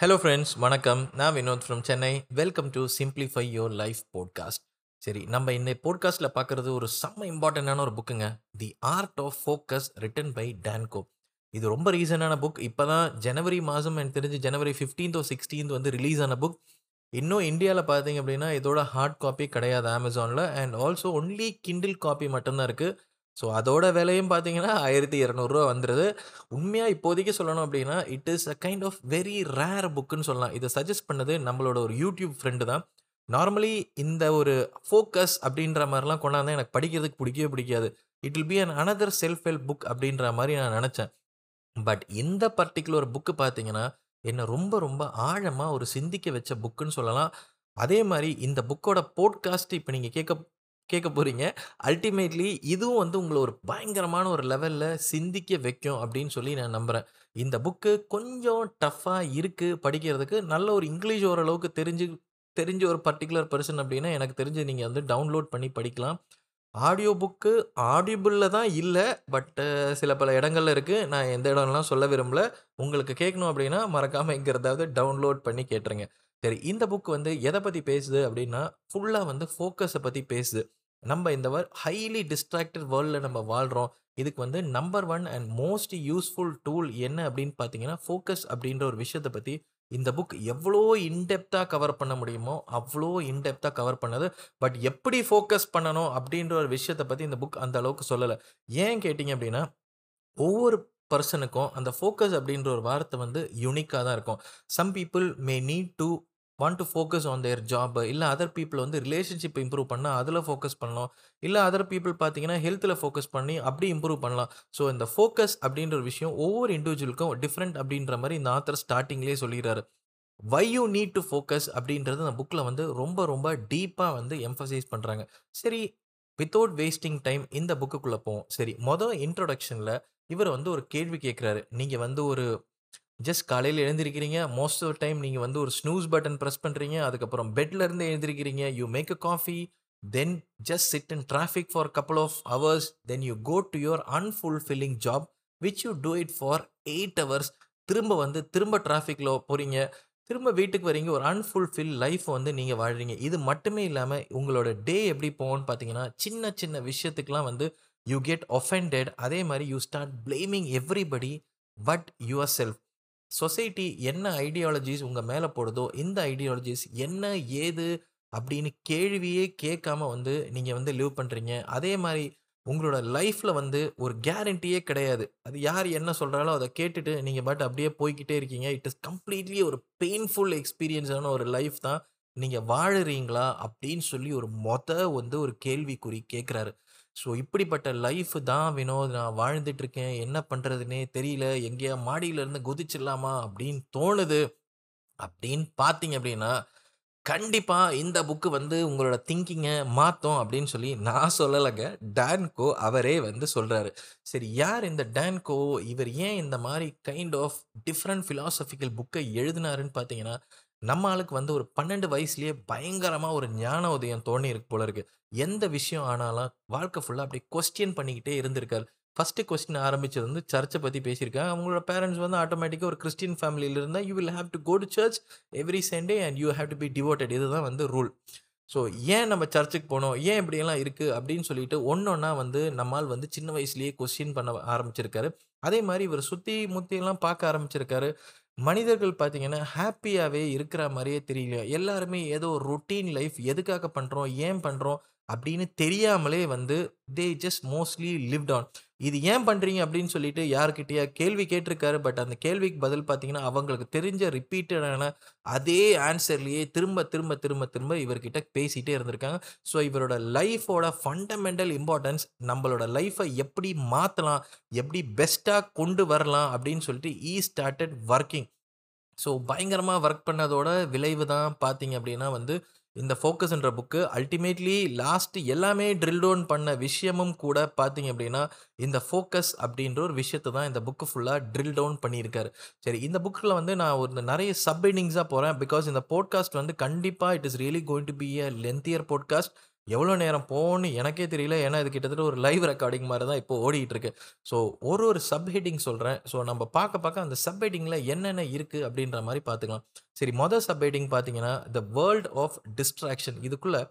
Hello friends வணக்கம். நான் Vinod from Chennai welcome to simplify your life podcast சரி நம்ம இந்த போட்காஸ்ட்டில் பார்க்குறது ஒரு செம்ம இம்பார்ட்டண்ட்டான ஒரு புக்குங்க the art of focus written by Dan Koe இது ரொம்ப ரீசனான புக் இப்போ தான் ஜனவரி மாதம் எனக்கு தெரிஞ்சு ஜனவரி ஃபிஃப்டீன்த் சிக்ஸ்டீன்த் வந்து ரிலீஸ் ஆன புக் இன்னும் இந்தியாவில் பார்த்தீங்க அப்படின்னா இதோட ஹார்ட் காப்பி கிடையாது அமேசானில் and also only Kindle copy மட்டும்தான் இருக்குது ஸோ அதோட விலையும் பார்த்தீங்கன்னா ஆயிரத்தி இரநூறுவா வந்துடுது உண்மையாக இப்போதைக்கு சொல்லணும் அப்படின்னா it is a kind of very rare புக்குன்னு சொல்லலாம். இதை சஜஸ்ட் பண்ணது நம்மளோட ஒரு யூடியூப் ஃப்ரெண்டு தான். நார்மலி இந்த ஒரு ஃபோக்கஸ் அப்படின்ற மாதிரிலாம் கொண்டாந்து எனக்கு படிக்கிறதுக்கு பிடிக்கவே பிடிக்காது. It will be an another self help book அப்படின்ற மாதிரி நான் நினச்சேன். பட் இந்த பர்டிகுலர் புக்கு பார்த்தீங்கன்னா என்னை ரொம்ப ரொம்ப ஆழமாக ஒரு சிந்திக்க வச்ச புக்குன்னு சொல்லலாம். அதே மாதிரி இந்த புக்கோட போட்காஸ்ட் இப்போ நீங்கள் கேட்க கேட்க போகிறீங்க அல்டிமேட்லி இதுவும் வந்து உங்களை ஒரு பயங்கரமான ஒரு லெவலில் சிந்திக்க வைக்கும் அப்படின்னு சொல்லி நான் நம்புகிறேன் இந்த புக்கு கொஞ்சம் டஃப்பாக இருக்குது படிக்கிறதுக்கு. நல்ல ஒரு இங்கிலீஷ் ஓரளவுக்கு தெரிஞ்சு தெரிஞ்ச ஒரு பர்டிகுலர் பர்சன் அப்படின்னா எனக்கு தெரிஞ்சு நீங்கள் வந்து டவுன்லோட் பண்ணி படிக்கலாம். ஆடியோ புக்கு ஆடியபிளில் தான் இல்லை பட்டு சில பல இடங்கள்ல இருக்குது நான் எந்த இடம்லாம் சொல்ல விரும்பல. உங்களுக்கு கேட்கணும் அப்படின்னா மறக்காமல் எங்கிறதாவது டவுன்லோட் பண்ணி கேட்டுருங்க. சரி இந்த புக் வந்து எதை பற்றி பேசுது அப்படின்னா ஃபுல்லாக வந்து ஃபோக்கஸை பற்றி பேசுது. நம்ம இந்த ஹைலி டிஸ்ட்ராக்டட் வேர்ல்டில் நம்ம வாழ்கிறோம் இதுக்கு வந்து number one and most useful tool என்ன அப்படின்னு பார்த்தீங்கன்னா ஃபோக்கஸ் அப்படின்ற ஒரு விஷயத்தை பற்றி இந்த புக் எவ்வளோ இன்டெப்த்தாக கவர் பண்ண முடியுமோ அவ்வளோ இன்டெப்த்தாக கவர் பண்ணது. பட் எப்படி ஃபோக்கஸ் பண்ணணும் அப்படின்ற ஒரு விஷயத்தை பற்றி இந்த புக் அந்த அளவுக்கு சொல்லலை. ஏன் கேட்டிங்க அப்படின்னா ஒவ்வொரு பர்சனுக்கும் அந்த ஃபோக்கஸ் அப்படின்ற ஒரு வார்த்தை வந்து யூனிக்காக தான் இருக்கும். Some people may need to want to focus on their job இல்லை அதர் பீப்புள் வந்து ரிலேஷன்ஷிப் இம்ப்ரூவ் பண்ணால் அதில் ஃபோக்கஸ் பண்ணலாம். இல்லை அதர் பீப்புள் பார்த்தீங்கன்னா ஹெல்த்தில் ஃபோக்கஸ் பண்ணி அப்படி இம்ப்ரூவ் பண்ணலாம். ஸோ இந்த ஃபோக்கஸ் அப்படின்ற ஒரு விஷயம் ஒவ்வொரு இண்டிவிஜுவலுக்கும் டிஃப்ரெண்ட் அப்படின்ற மாதிரி இந்த ஆத்தர் ஸ்டார்டிங்லேயே சொல்லிடுறாரு. Why you need to focus அப்படின்றது அந்த புக்கில் வந்து ரொம்ப ரொம்ப டீப்பாக வந்து எம்ஃபசைஸ் பண்ணுறாங்க சரி வித்தவுட் வேஸ்டிங் டைம் இந்த புக்குக்குள்ளே போவோம். சரி மொதல் இன்ட்ரொடக்ஷனில் இவர் வந்து ஒரு கேள்வி கேட்குறாரு நீங்கள் வந்து ஒரு ஜஸ்ட் காலையில் எழுந்திருக்கிறீங்க. மோஸ்ட் ஆஃப் டைம் நீங்கள் வந்து ஒரு ஸ்னூஸ் பட்டன் ப்ரெஸ் பண்ணுறீங்க அதுக்கப்புறம் பெட்லேருந்து எழுந்திருக்கிறீங்க. You make a coffee then just sit in traffic for couple of hours then you go to your unfulfilling job which you do it for eight hours திரும்ப வந்து திரும்ப டிராஃபிக்கில் போகிறீங்க திரும்ப வீட்டுக்கு வரீங்க ஒரு அன்ஃபுல்ஃபில் லைஃப் வந்து நீங்கள் வாழ்றீங்க. இது மட்டுமே இல்லாமல் உங்களோட டே எப்படி போகும்னு பார்த்தீங்கன்னா சின்ன சின்ன விஷயத்துக்கெலாம் வந்து யூ கெட் ஒஃபெண்டட் அதே மாதிரி you start blaming everybody but yourself society என்ன ஐடியாலஜிஸ் உங்கள் மேலே போடுதோ இந்த ஐடியாலஜிஸ் என்ன ஏது அப்படின்னு கேள்வியே கேட்காம வந்து நீங்கள் வந்து லிவ் பண்ணுறீங்க அதே மாதிரி உங்களோட லைஃப்பில் வந்து ஒரு கேரண்டியே கிடையாது. அது யார் என்ன சொல்கிறாலோ அதை கேட்டுட்டு நீங்கள் பட் அப்படியே போய்கிட்டே இருக்கீங்க. இட் இஸ் கம்ப்ளீட்லி ஒரு பெயின்ஃபுல் எக்ஸ்பீரியன்ஸான ஒரு லைஃப் தான். நீங்கள் வாழுறீங்களா அப்படின்னு சொல்லி ஒரு மொத வந்து ஒரு கேள்விக்குறி கேட்குறாரு. ஸோ இப்படிப்பட்ட லைஃப் தான் வினோத் நான் வாழ்ந்துட்டு இருக்கேன். என்ன பண்ணுறதுனே தெரியல. எங்கேயா மாடியிலேருந்து குதிச்சிடலாமா அப்படின்னு தோணுது. அப்படின்னு பார்த்தீங்க அப்படின்னா கண்டிப்பாக இந்த புக்கு வந்து உங்களோட திங்கிங்கை மாற்றும் அப்படின்னு சொல்லி நான் சொல்லலைங்க. டேன்கோ அவரே வந்து சொல்கிறாரு சரி யார் இந்த டேன்கோ? இவர் ஏன் இந்த மாதிரி கைண்ட் ஆஃப் டிஃப்ரெண்ட் ஃபிலாசபிக்கல் புக்கை எழுதினாருன்னு பார்த்தீங்கன்னா நம்ம ஆளுக்கு வந்து ஒரு பன்னெண்டு வயசுலயே பயங்கரமாக ஒரு ஞான உதயம் தோணி இருக்கு போல இருக்கு. எந்த விஷயம் ஆனாலும் வாழ்க்கை ஃபுல்லாக அப்படியே கொஸ்டின் பண்ணிக்கிட்டே இருந்திருக்காரு. ஃபர்ஸ்ட் கொஸ்டின் ஆரம்பிச்சது வந்து சர்ச்சை பற்றி பேசியிருக்காங்க அவங்களோட பேரண்ட்ஸ் வந்து ஆட்டோமேட்டிக்காக ஒரு கிறிஸ்டின் ஃபேமிலியில இருந்தால் you will have to go to church every Sunday and you have to be devoted இதுதான் வந்து ரூல் ஸோ ஏன் நம்ம சர்ச்சுக்கு போனோம்? ஏன் இப்படியெல்லாம் இருக்குது அப்படின்னு சொல்லிட்டு ஒன்றொன்னா வந்து நம்மால் வந்து சின்ன வயசுலேயே கொஸ்டின் பண்ண ஆரம்பிச்சிருக்காரு. அதே மாதிரி இவர் சுற்றி முத்தியெல்லாம் பார்க்க ஆரம்பிச்சிருக்காரு. மனிதர்கள் பார்த்தீங்கன்னா ஹாப்பியாகவே இருக்கிற மாதிரியே தெரியல எல்லாருமே ஏதோ ஒரு ரொட்டீன் லைஃப் எதுக்காக பண்ணுறோம் ஏன் பண்ணுறோம் அப்படின்னு தெரியாமலே வந்து they just mostly lived on இது ஏன் பண்ணுறீங்க அப்படின்னு சொல்லிட்டு யாருக்கிட்டயா கேள்வி கேட்டிருக்காரு. பட் அந்த கேள்விக்கு பதில் பார்த்தீங்கன்னா அவங்களுக்கு தெரிஞ்ச ரிப்பீட்டடான அதே ஆன்சர்லேயே திரும்ப திரும்ப திரும்ப திரும்ப இவர்கிட்ட பேசிகிட்டே இருந்திருக்காங்க. ஸோ இவரோட லைஃபோட ஃபண்டமெண்டல் இம்பார்ட்டன்ஸ் நம்மளோட லைஃப்பை எப்படி மாற்றலாம் எப்படி பெஸ்ட்டாக கொண்டு வரலாம் அப்படின்னு சொல்லிட்டு ஈ ஸ்டார்டட் ஒர்க்கிங் ஸோ பயங்கரமாக ஒர்க் பண்ணதோட விளைவு தான் பார்த்தீங்க அப்படின்னா வந்து இந்த ஃபோக்கஸ்ன்ற புக்கு அல்டிமேட்லி லாஸ்ட் எல்லாமே ட்ரில் டவுன் பண்ண விஷயமும் கூட பார்த்தீங்க அப்படின்னா இந்த ஃபோக்கஸ் அப்படின்ற ஒரு விஷயத்தை தான் இந்த புக்கு ஃபுல்லாக ட்ரில் டவுன் பண்ணியிருக்காரு. சரி இந்த புக்கில் வந்து நான் ஒரு நிறைய சப் இன்னிங்ஸாக போகிறேன் பிகாஸ் இந்த போட்காஸ்ட் வந்து கண்டிப்பாக it is really going to be a lengthier podcast எவ்வளோ நேரம் போகணும்னு எனக்கே தெரியல. ஏன்னா, இது கிட்டத்தட்ட ஒரு லைவ் ரெக்கார்டிங் மாதிரி தான் இப்போ ஓடிட்டு இருக்கு. ஸோ ஒரு ஒரு சப் ஹெட்டிங் சொல்கிறேன் ஸோ நம்ம பார்க்க பார்க்க அந்த சப் ஹெட்டிங்கில் என்னென்ன இருக்குது அப்படின்ற மாதிரி பார்த்துக்கலாம். சரி மொதல் சப் ஹெட்டிங் பார்த்தீங்கன்னா, த வேர்ல்ட் ஆஃப் டிஸ்ட்ராக்ஷன் இதுக்குள்ளே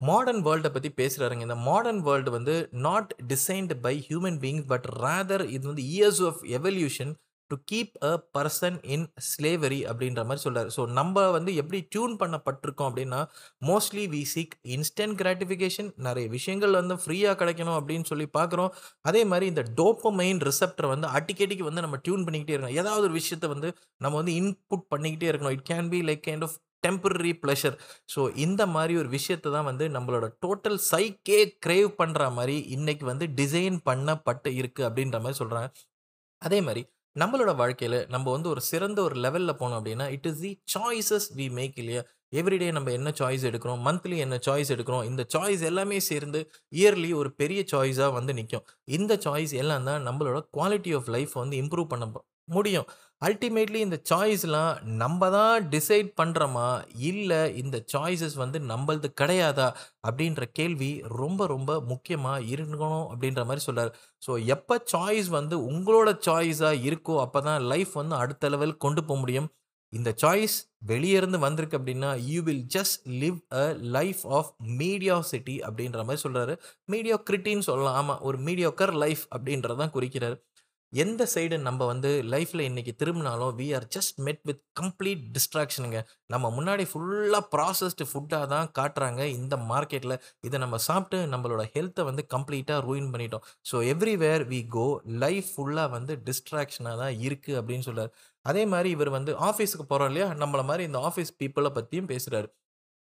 மாடர்ன் வேர்ல்டை பற்றி பேசுகிறாருங்க இந்த மாடர்ன் வேர்ல்டு வந்து not designed by human being but rather இது வந்து years of evolution to keep a person in slavery அப்படின்ற மாதிரி சொல்கிறார் ஸோ நம்ம வந்து எப்படி டியூன் பண்ணப்பட்டிருக்கோம் அப்படின்னா, mostly we seek instant gratification நிறைய விஷயங்கள் வந்து ஃப்ரீயாக கிடைக்கணும் அப்படின்னு சொல்லி பார்க்குறோம். அதே மாதிரி இந்த டோப்பமைன் ரிசெப்டர் வந்து அடிக்கடிக்கு வந்து நம்ம டியூன் பண்ணிக்கிட்டே இருக்கணும். ஏதாவது ஒரு விஷயத்த வந்து நம்ம வந்து இன்புட் பண்ணிக்கிட்டே இருக்கணும். It can be like kind of temporary pleasure so இந்த மாதிரி ஒரு விஷயத்தை தான் வந்து நம்மளோட டோட்டல் சைக்கே கிரேவ் பண்ணுற மாதிரி இன்னைக்கு வந்து டிசைன் பண்ணப்பட்டு இருக்குது அப்படின்ற மாதிரி சொல்கிறாங்க அதே மாதிரி நம்மளோட வாழ்க்கையில் நம்ம வந்து ஒரு சிறந்த ஒரு லெவலில் போனோம் அப்படின்னா, it is the choices we make இல்லையா? எவ்ரிடே நம்ம என்ன சாய்ஸ் எடுக்கிறோம், மந்த்லி என்ன சாய்ஸ் எடுக்கிறோம், இந்த சாய்ஸ் எல்லாமே சேர்ந்து இயர்லி ஒரு பெரிய சாய்ஸாக வந்து நிற்கும் இந்த சாய்ஸ் எல்லாம் தான் நம்மளோட குவாலிட்டி ஆஃப் லைஃப் வந்து இம்ப்ரூவ் பண்ண முடியும். அல்டிமேட்லி இந்த சாய்ஸ்லாம் நம்ம தான் டிசைட் பண்ணுறோமா இல்லை இந்த சாய்ஸஸ் வந்து நம்மளது கிடையாதா? அப்படின்ற கேள்வி ரொம்ப ரொம்ப முக்கியமாக இருக்கணும் அப்படின்ற மாதிரி சொல்கிறார் ஸோ எப்போ சாய்ஸ் வந்து உங்களோட சாய்ஸாக இருக்கோ, அப்போ தான் லைஃப் வந்து அடுத்த லெவல் கொண்டு போக முடியும். இந்த சாய்ஸ் வெளியேருந்து வந்திருக்கு அப்படின்னா, you will just live a life of mediocrity அப்படின்ற மாதிரி சொல்றாரு. மீடியோக்ரிட்டின்னு சொல்லலாம். ஆமாம் ஒரு மீடியோக்கர் லைஃப் அப்படின்றதான் குறிக்கிறார் எந்த சைடு நம்ம வந்து லைஃப்ல இன்னைக்கு திரும்பினாலும், we are just met with complete டிஸ்ட்ராக்ஷனுங்க நம்ம முன்னாடி ஃபுல்லாக ப்ராசஸ்டு ஃபுட்டாக தான் காட்டுறாங்க இந்த மார்க்கெட்டில் இதை நம்ம சாப்பிட்டு நம்மளோட ஹெல்த்தை வந்து கம்ப்ளீட்டாக ரூயின் பண்ணிட்டோம். So everywhere we go life ஃபுல்லாக வந்து டிஸ்ட்ராக்ஷனாக தான் இருக்குது அப்படின்னு சொல்கிறார் அதே மாதிரி இவர் வந்து ஆஃபீஸ்க்கு போகிறோம் இல்லையா? நம்மள மாதிரி இந்த ஆஃபீஸ் பீப்புளை பற்றியும் பேசுகிறாரு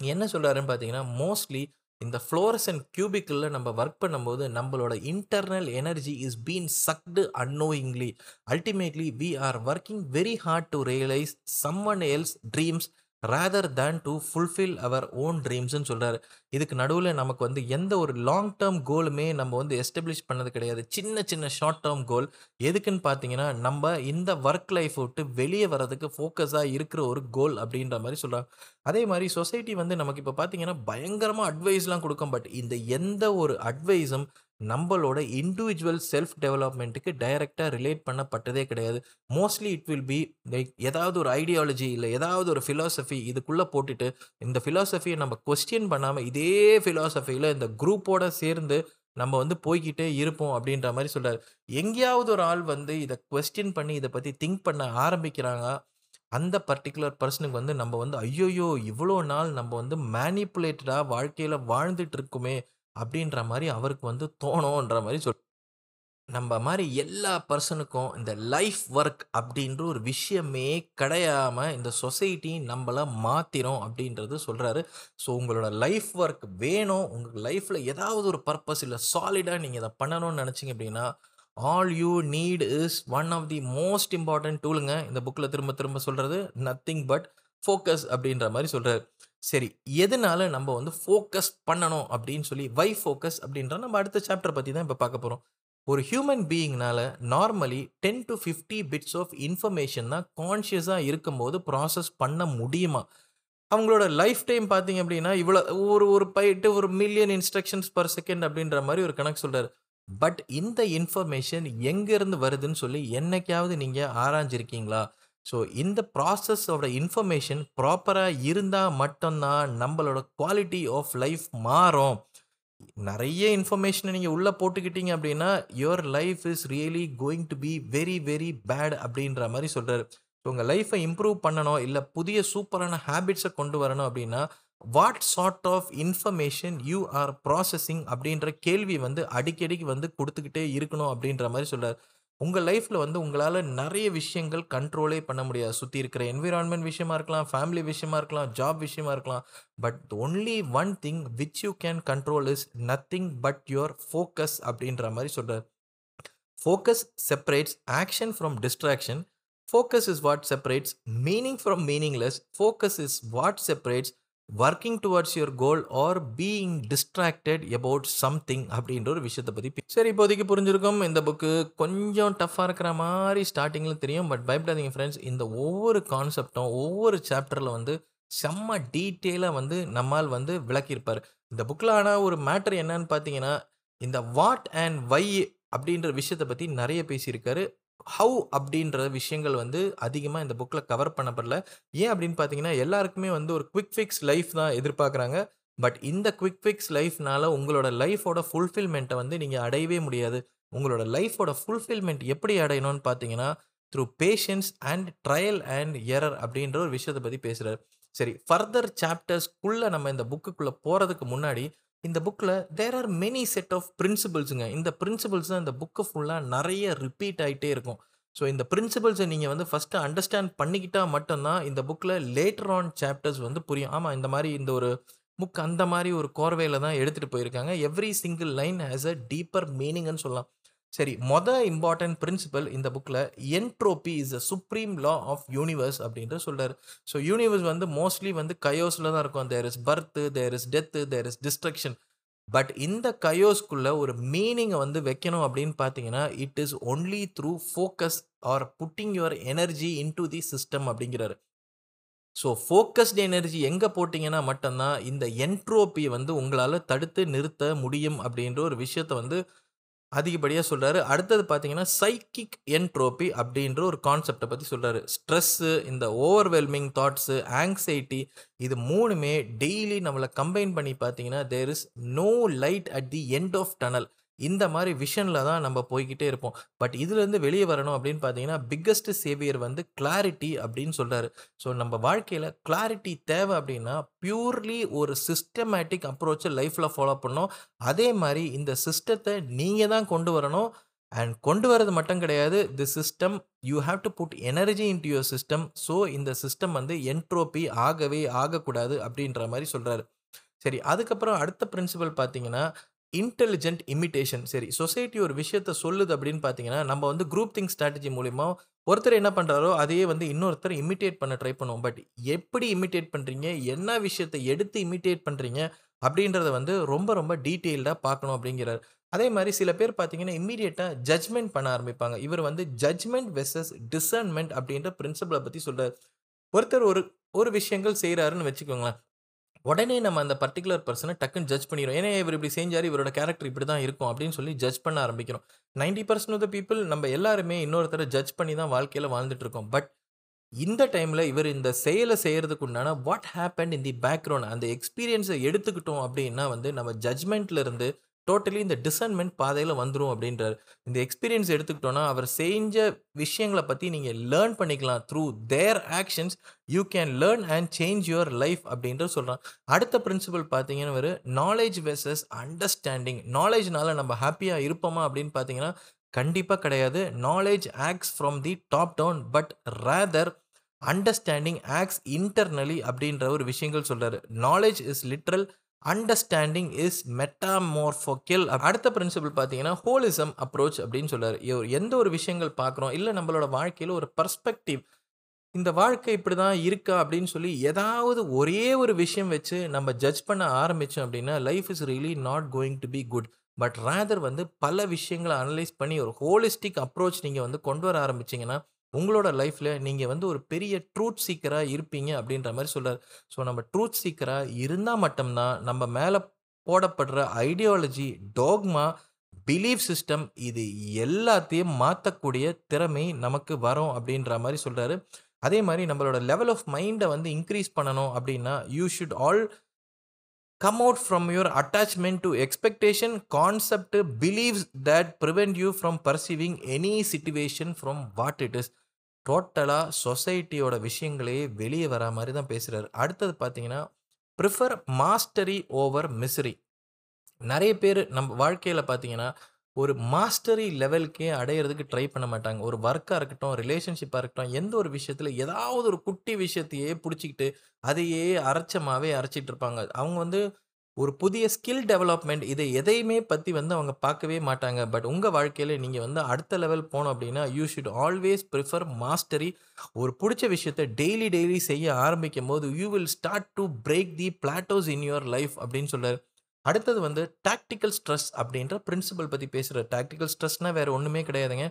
என்ன சொல்கிறாருன்னு பார்த்தீங்கன்னா, மோஸ்ட்லி இந்த ஃப்ளோரசன் கியூபிக்கில் நம்ம ஒர்க் பண்ணும்போது, நம்மளோட internal energy is been sucked annoyingly. Ultimately we are working very hard to realise someone else dreams rather than to fulfil our own ட்ரீம்ஸ்னு சொல்கிறார் இதுக்கு நடுவில் நமக்கு வந்து எந்த ஒரு லாங் டேர்ம் கோலுமே நம்ம வந்து எஸ்டப்ளிஷ் பண்ணது கிடையாது. சின்ன சின்ன ஷார்ட் டேர்ம் கோல். எதுக்குன்னு பார்த்தீங்கன்னா, நம்ம இந்த ஒர்க் லைஃப் விட்டு வெளியே வரதுக்கு ஃபோக்கஸாக இருக்கிற ஒரு கோல் அப்படின்ற மாதிரி சொல்கிறாங்க அதே மாதிரி சொசைட்டி வந்து நமக்கு இப்போ பார்த்தீங்கன்னா, பயங்கரமாக அட்வைஸ்லாம் கொடுக்கும் பட் இந்த எந்த ஒரு அட்வைஸும் நம்மளோட இண்டிவிஜுவல் செல்ஃப் டெவலப்மெண்ட்டுக்கு டைரெக்டாக ரிலேட் பண்ணப்பட்டதே கிடையாது. Mostly it will be like ஏதாவது ஒரு ஐடியாலஜி இல்லை ஏதாவது ஒரு ஃபிலாசபி இதுக்குள்ளே போட்டுட்டு, இந்த ஃபிலாசபியை நம்ம கொஸ்டின் பண்ணாமல் இதே ஃபிலாசபியில் இந்த குரூப்போட சேர்ந்து நம்ம வந்து போய்கிட்டே இருப்போம் அப்படின்ற மாதிரி சொல்கிறார் எங்கேயாவது ஒரு ஆள் வந்து இதை கொஸ்டின் பண்ணி இதை பற்றி திங்க் பண்ண ஆரம்பிக்கிறாங்க. அந்த பர்ட்டிகுலர் பர்சனுக்கு வந்து நம்ம வந்து ஐயோயோ இவ்வளோ நாள் நம்ம வந்து மேனிப்புலேட்டடாக வாழ்க்கையில் வாழ்ந்துட்டு இருக்குமே அப்படின்ற மாதிரி அவருக்கு வந்து தோணுன்ற மாதிரி சொல் நம்ம மாதிரி எல்லா பர்சனுக்கும் இந்த லைஃப் ஒர்க் அப்படின்ற ஒரு விஷயமே கிடையாமல் இந்த சொசைட்டி நம்மளை மாத்திரும் அப்படின்றது சொல்கிறாரு ஸோ உங்களோட லைஃப் ஒர்க் வேணும். உங்கள் லைஃப்பில் ஏதாவது ஒரு பர்பஸ் இல்லை சாலிடாக நீங்கள் இதை பண்ணணும்னு நினச்சிங்க அப்படின்னா, all you need is one of the most important டூலுங்க. இந்த புக்கில் திரும்ப திரும்ப சொல்கிறது நத்திங் பட் ஃபோக்கஸ் அப்படின்ற மாதிரி சொல்கிறார் சரி, எதனால நம்ம வந்து ஃபோக்கஸ் பண்ணணும் அப்படின்னு சொல்லி வை ஃபோக்கஸ் அப்படின்ற நம்ம அடுத்த சாப்டர் பற்றி தான் இப்போ பார்க்க போகிறோம் ஒரு human பீயிங்னால normally ten to fifty bits of information தான் கான்ஷியஸாக இருக்கும்போது ப்ராசஸ் பண்ண முடியுமா? அவங்களோட லைஃப் டைம் பார்த்தீங்க அப்படின்னா, இவ்வளோ ஒரு ஒரு பைட்டு ஒரு மில்லியன் இன்ஸ்ட்ரக்ஷன்ஸ் பர் செகண்ட் அப்படின்ற மாதிரி ஒரு கணக்கு சொல்கிறார் பட் இந்த இன்ஃபர்மேஷன் எங்கேருந்து வருதுன்னு சொல்லி என்னைக்காவது நீங்கள் ஆராய்ஞ்சிருக்கீங்களா? ஸோ இந்த ப்ராசஸோட இன்ஃபர்மேஷன் ப்ராப்பராக இருந்தால் மட்டும்தான் நம்மளோட குவாலிட்டி ஆஃப் லைஃப் மாறும். நிறைய இன்ஃபர்மேஷனை நீங்கள் உள்ளே போட்டுக்கிட்டீங்க அப்படின்னா, your life is really going to be very very bad அப்படின்ற மாரி ஸோ உங்கள் லைஃப்பை இம்ப்ரூவ் பண்ணணும், இல்லை புதிய சூப்பரான ஹேபிட்ஸை கொண்டு வரணும் அப்படின்னா, what sort of information you are processing அப்படின்ற கேள்வி வந்து அடிக்கடிக்கு வந்து கொடுத்துக்கிட்டே இருக்கணும் அப்படின்ற மாதிரி சொல்கிறார் உங்கள் லைஃப்பில் வந்து உங்களால் நிறைய விஷயங்கள் கண்ட்ரோலே பண்ண முடியாது. சுற்றி இருக்கிற என்விரான்மெண்ட் விஷயமா இருக்கலாம், ஃபேமிலி விஷயமா இருக்கலாம், ஜாப் விஷயமா இருக்கலாம். But only one thing which you can control is nothing but your focus அப்படின்ற மாதிரி சொல்கிறார் focus separates action from distraction. Focus is what separates meaning from meaningless. Focus is what separates working towards your goal or being distracted about something அப்படின்ற ஒரு விஷயத்தை பற்றி சரி இப்போதைக்கு புரிஞ்சிருக்கும். இந்த புக்கு கொஞ்சம் டஃப்பாக இருக்கிற மாதிரி ஸ்டார்டிங்கில் தெரியும். பட் பயப்படாதீங்க ஃப்ரெண்ட்ஸ் இந்த ஒவ்வொரு கான்செப்ட்டும் ஒவ்வொரு சாப்டரில் வந்து செம்ம டீட்டெயிலாக வந்து நம்மால் வந்து விளக்கியிருப்பார் இந்த புக்கில் ஆனால் ஒரு மேட்டர் என்னன்னு பார்த்தீங்கன்னா இந்த வாட் அண்ட் வை அப்படின்ற விஷயத்தை பற்றி நிறைய பேசியிருக்காரு ஹவு அப்படின்ற விஷயங்கள் வந்து அதிகமாக இந்த புக்கில் கவர் பண்ணப்படல. ஏன் அப்படின்னு பார்த்தீங்கன்னா எல்லாருக்குமே வந்து ஒரு குவிக் ஃபிக்ஸ் லைஃப் தான் எதிர்பார்க்குறாங்க. பட் இந்த குவிக் ஃபிக்ஸ் லைஃப்னால உங்களோட லைஃபோட ஃபுல்ஃபில்மெண்ட்டை வந்து நீங்கள் அடையவே முடியாது. உங்களோட லைஃபோட ஃபுல்ஃபில்மெண்ட் எப்படி அடையணும்னு பார்த்தீங்கன்னா through patience and trial and error அப்படின்ற ஒரு விஷயத்தை பற்றி பேசுகிறார் சரி ஃபர்தர் சாப்டர்ஸ்க்குள்ளே நம்ம இந்த புக்குக்குள்ளே போகிறதுக்கு முன்னாடி இந்த புக்கில் there are many set of பிரின்சிபல்ஸுங்க இந்த பிரின்சிபல்ஸ் தான் இந்த புக்கு ஃபுல்லாக நிறைய ரிப்பீட் ஆகிட்டே இருக்கும். ஸோ இந்த பிரின்சிபல்ஸை நீங்கள் வந்து ஃபஸ்ட்டு அண்டர்ஸ்டாண்ட் பண்ணிக்கிட்டால் மட்டும்தான் இந்த புக்கில் லேட்டர் ஆன் சாப்டர்ஸ் வந்து புரியும். ஆமாம் இந்த மாதிரி இந்த ஒரு புக் அந்த மாதிரி ஒரு கோர்வையில் தான் எடுத்துகிட்டு போயிருக்காங்க. Every single line has a deeper மீனிங்னு சொல்லலாம். சரி மொதல் இம்பார்ட்டன்ட் பிரின்சிபல் இந்த புக்கில் entropy is a supreme law of universe அப்படின்ற சொல்கிறார் ஸோ யூனிவர்ஸ் வந்து மோஸ்ட்லி வந்து கயோஸில் தான் இருக்கும். There is birth there is death there is destruction but இந்த கயோஸ்குள்ளே ஒரு மீனிங்கை வந்து வைக்கணும் அப்படின்னு பார்த்தீங்கன்னா it is only through focus or putting your energy into the system அப்படிங்கிறாரு. ஸோ ஃபோக்கஸ்டு எனர்ஜி எங்கே போட்டிங்கன்னா மட்டும்தான் இந்த என்ட்ரோப்பியை வந்து உங்களால் தடுத்து நிறுத்த முடியும் அப்படின்ற ஒரு விஷயத்த வந்து அதிகப்படியாக சொல்கிறாரு அடுத்தது பார்த்தீங்கன்னா சைக்கிக் என்ட்ரோபி அப்படின்ற ஒரு கான்செப்டை பற்றி சொல்கிறாரு ஸ்ட்ரெஸ்ஸு இந்த ஓவர்வெல்மிங் தாட்ஸு ஆங்ஸைட்டி இது மூணுமே டெய்லி நம்மளை கம்பைன் பண்ணி பார்த்தீங்கன்னா there is no light at the end of tunnel இந்த மாதிரி விஷனில் தான் நம்ம போய்கிட்டே இருப்போம். பட் இதுலேருந்து வெளியே வரணும் அப்படின்னு பார்த்தீங்கன்னா பிக்கஸ்ட் சேவியர் வந்து கிளாரிட்டி அப்படின்னு சொல்கிறாரு ஸோ நம்ம வாழ்க்கையில் கிளாரிட்டி தேவை அப்படின்னா பியூர்லி ஒரு சிஸ்டமேட்டிக் அப்ரோச்சை லைஃப்பில் ஃபாலோ பண்ணணும். அதே மாதிரி இந்த சிஸ்டத்தை நீங்கள் தான் கொண்டு வரணும். அண்ட் கொண்டு வரது மட்டும் கிடையாது the system you have to put energy into your system so இந்த சிஸ்டம் வந்து என்ட்ரோபி ஆகவே ஆகக்கூடாது அப்படின்ற மாதிரி சொல்கிறாரு சரி அதுக்கப்புறம் அடுத்த பிரின்சிபல் பார்த்தீங்கன்னா இன்டெலிஜென்ட் இமிட்டேஷன் சரி சொசைட்டி ஒரு விஷயத்த சொல்லுது அப்படின்னு பார்த்தீங்கன்னா நம்ம வந்து குரூப் திங் ஸ்ட்ராட்டஜி மூலிமா ஒருத்தர் என்ன பண்ணுறாரோ அதையே வந்து இன்னொருத்தர் இமிட்டேட் பண்ண ட்ரை பண்ணுவோம். பட் எப்படி இமிட்டேட் பண்ணுறீங்க என்ன விஷயத்தை எடுத்து இமிட்டேட் பண்ணுறீங்க அப்படின்றத வந்து ரொம்ப ரொம்ப டீட்டெயில்டாக பார்க்கணும் அப்படிங்கிறார். அதே மாதிரி சில பேர் பார்த்தீங்கன்னா இம்மீடியட்டாக ஜட்ஜ்மெண்ட் பண்ண ஆரம்பிப்பாங்க. இவர் வந்து ஜட்ஜ்மெண்ட் வெர்சஸ் டிசர்ன்மெண்ட் அப்படின்ற பிரின்சிபலை பற்றி சொல்கிறார் ஒருத்தர் ஒரு ஒரு விஷயங்கள் செய்கிறாருன்னு வச்சுக்கோங்களேன். உடனே நம்ம அந்த பர்டிகுலர் பர்சனை டக்குன்னு ஜட்ஜ் பண்ணிடுறோம். ஏன்னா இவர் இப்படி செஞ்சார் இவரோட கேரக்டர் இப்படி தான் இருக்கும் அப்படின்னு சொல்லி ஜட்ஜ் பண்ண ஆரம்பிக்கிறோம். Ninety percent of the people நம்ம எல்லாருமே இன்னொருத்தரை ஜட்ஜ் பண்ணி தான் வாழ்க்கையில் வாழ்ந்துட்டு இருக்கோம். பட் இந்த டைமில் இவர் இந்த செயலை செய்கிறதுக்கு உண்டான what happen in the background அந்த எக்ஸ்பீரியன்ஸை எடுத்துக்கிட்டோம் அப்படின்னா வந்து நம்ம ஜட்ஜ்மெண்ட்லருந்து டோட்டலி இந்த டிசன்மெண்ட் பாதையில் வந்துடும் அப்படின்றார். இந்த எக்ஸ்பீரியன்ஸ் எடுத்துக்கிட்டோன்னா அவர் செஞ்ச விஷயங்களை பற்றி நீங்கள் லேர்ன் பண்ணிக்கலாம். Through their actions you can learn and change your life அப்படின்ற சொல்கிறான் அடுத்த பிரின்சிபல் பார்த்தீங்கன்னா ஒரு நாலேஜ் வெர்சஸ் அண்டர்ஸ்டாண்டிங் நாலேஜ்னால நம்ம ஹாப்பியாக இருப்போமா அப்படின்னு பார்த்தீங்கன்னா கண்டிப்பாக கிடையாது. Knowledge acts from the top down but rather understanding acts internally அப்படின்ற ஒரு விஷயங்கள் சொல்கிறார் knowledge is literal understanding is மெட்டாமோர்ஃபோக்கில் அடுத்த பிரின்சிபல் பார்த்தீங்கன்னா ஹோலிசம் அப்ரோச் அப்படின்னு சொல்கிறார் எந்த ஒரு விஷயங்கள் பார்க்குறோம் இல்லை நம்மளோட வாழ்க்கையில் ஒரு பர்ஸ்பெக்டிவ் இந்த வாழ்க்கை இப்படி தான் இருக்கா அப்படின்னு சொல்லி ஏதாவது ஒரே ஒரு விஷயம் வச்சு நம்ம ஜட்ஜ் பண்ண ஆரம்பித்தோம் அப்படின்னா life is really not going to be good but rather வந்து பல விஷயங்களை அனலைஸ் பண்ணி ஒரு ஹோலிஸ்டிக் அப்ரோச் நீங்கள் வந்து கொண்டு வர ஆரம்பிச்சிங்கன்னா உங்களோட லைஃப்பில் நீங்கள் வந்து ஒரு பெரிய ட்ரூத் சீக்கராக இருப்பீங்க அப்படின்ற மாதிரி சொல்கிறார் ஸோ நம்ம ட்ரூத் சீக்கராக இருந்தால் மட்டும்தான் நம்ம மேலே போடப்படுற ஐடியாலஜி டோக்மா பிலீஃப் சிஸ்டம் இது எல்லாத்தையும் மாற்றக்கூடிய திறமை நமக்கு வரும் அப்படின்ற மாதிரி சொல்கிறாரு அதே மாதிரி நம்மளோட லெவல் ஆஃப் மைண்டை வந்து இன்க்ரீஸ் பண்ணணும் அப்படின்னா you should all come out from your attachment to expectation concept beliefs that prevent you from perceiving any situation from what it is டோட்டலாக சொசைட்டியோட விஷயங்களே வெளியே வரா மாதிரி தான் பேசுகிறாரு அடுத்தது பார்த்தீங்கன்னா ப்ரிஃபர் மாஸ்டரி ஓவர் மிஸ்ரி. நிறைய பேர் நம்ம வாழ்க்கையில் பார்த்தீங்கன்னா ஒரு மாஸ்டரி லெவலுக்கே அடையிறதுக்கு ட்ரை பண்ண மாட்டாங்க. ஒரு ஒர்க்காக இருக்கட்டும் ரிலேஷன்ஷிப்பாக இருக்கட்டும் எந்த ஒரு விஷயத்தில் ஏதாவது ஒரு குட்டி விஷயத்தையே பிடிச்சிக்கிட்டு அதையே அரைச்சமாகவே அரைச்சிட்டு இருப்பாங்க. அவங்க வந்து ஒரு புதிய ஸ்கில் டெவலப்மெண்ட் இதை எதையுமே பற்றி வந்து அவங்க பார்க்கவே மாட்டாங்க. பட் உங்கள் வாழ்க்கையில் நீங்கள் வந்து அடுத்த லெவல் போனோம் அப்படின்னா you should always prefer mastery ஒரு பிடிச்ச விஷயத்தை டெய்லி டெய்லி செய்ய ஆரம்பிக்கும் போது you will start to break the plateaus in your life அப்படின்னு சொல்கிறார் அடுத்தது வந்து டாக்டிக்கல் ஸ்ட்ரெஸ் அப்படின்ற பிரின்சிபல் பற்றி பேசுகிற டாக்டிக்கல் ஸ்ட்ரெஸ்னால் வேறு ஒன்றுமே கிடையாதுங்க.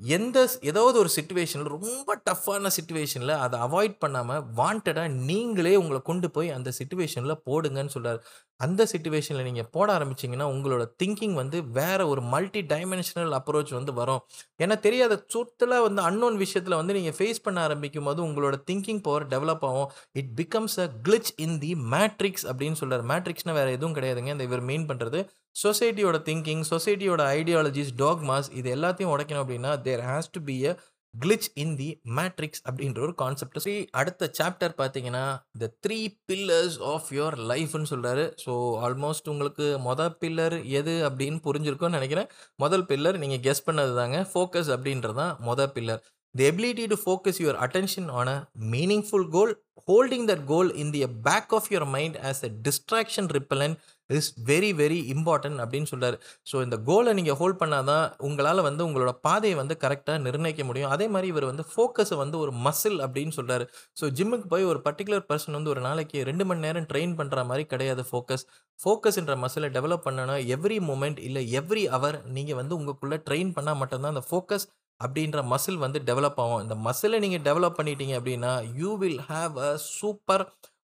எந்த ஏதாவது ஒரு சுச்சுவேஷனில் ரொம்ப டஃப்பான சுச்சுவேஷனில் அதை அவாய்ட் பண்ணாமல் வாண்டடாக நீங்களே உங்களை கொண்டு போய் அந்த சுச்சுவேஷனில் போடுங்கன்னு சொல்கிறார் அந்த சுச்சுவேஷனில் நீங்கள் போட ஆரம்பிச்சிங்கன்னா உங்களோட திங்கிங் வந்து வேற ஒரு மல்டி டைமென்ஷனல் அப்ரோச் வந்து வரும். ஏன்னா தெரியாத சுத்தில் வந்து அன்னோன் விஷயத்தில் வந்து நீங்கள் ஃபேஸ் பண்ண ஆரம்பிக்கும்போது, உங்களோட திங்கிங் பவர் டெவலப் ஆகும். It becomes a glitch in the matrix அப்படின்னு சொல்கிறார் மேட்ரிக்ஸ்னால் வேறு எதுவும் கிடையாதுங்க. இந்த இவர் மீன் பண்ணுறது சொசைட்டியோட திங்கிங், சொசைட்டியோட ஐடியாலஜிஸ், டாக்மாஸ் இது எல்லாத்தையும் உடைக்கணும் அப்படின்னா, there has to be a cliche in the matrix அப்படின்ற ஒரு கான்செப்ட். சரி அடுத்த சாப்டர் பார்த்தீங்கன்னா, the three pillars of your லைஃப்னு சொல்கிறாரு ஸோ ஆல்மோஸ்ட் உங்களுக்கு மொதல் பில்லர் எது அப்படின்னு புரிஞ்சிருக்கும்னு நினைக்கிறேன் முதல் பில்லர் நீங்கள் கெஸ் பண்ணது தாங்க. ஃபோக்கஸ் அப்படின்றது தான் pillar. The ability to focus your attention on a meaningful goal, holding that goal in the back of your mind as a distraction repellent is very very important அப்படின்னு சொல்கிறார் so இந்த கோலை நீங்கள் hold பண்ணால் தான் உங்களால் வந்து உங்களோட பாதையை வந்து கரெக்டாக நிர்ணயிக்க முடியும். அதே மாதிரி இவர் வந்து ஃபோக்கஸை வந்து ஒரு மசில் அப்படின்னு சொல்கிறார் ஸோ ஜிம்முக்கு போய் ஒரு பர்ட்டிகுலர் பர்சன் வந்து ஒரு நாளைக்கு ரெண்டு மணி நேரம் ட்ரெயின் பண்ணுற மாதிரி கிடையாது ஃபோக்கஸ். ஃபோக்கஸ்ன்ற மசிலை டெவலப் பண்ணனா எவ்ரி மூமெண்ட் இல்லை எவ்ரி அவர் நீங்கள் வந்து உங்களுக்குள்ளே ட்ரெயின் பண்ணால் மட்டும்தான் அந்த ஃபோக்கஸ் அப்படின்ற மசில் வந்து டெவலப் ஆகும். இந்த மசிலை நீங்கள் டெவலப் பண்ணிட்டீங்க அப்படின்னா, you will have a super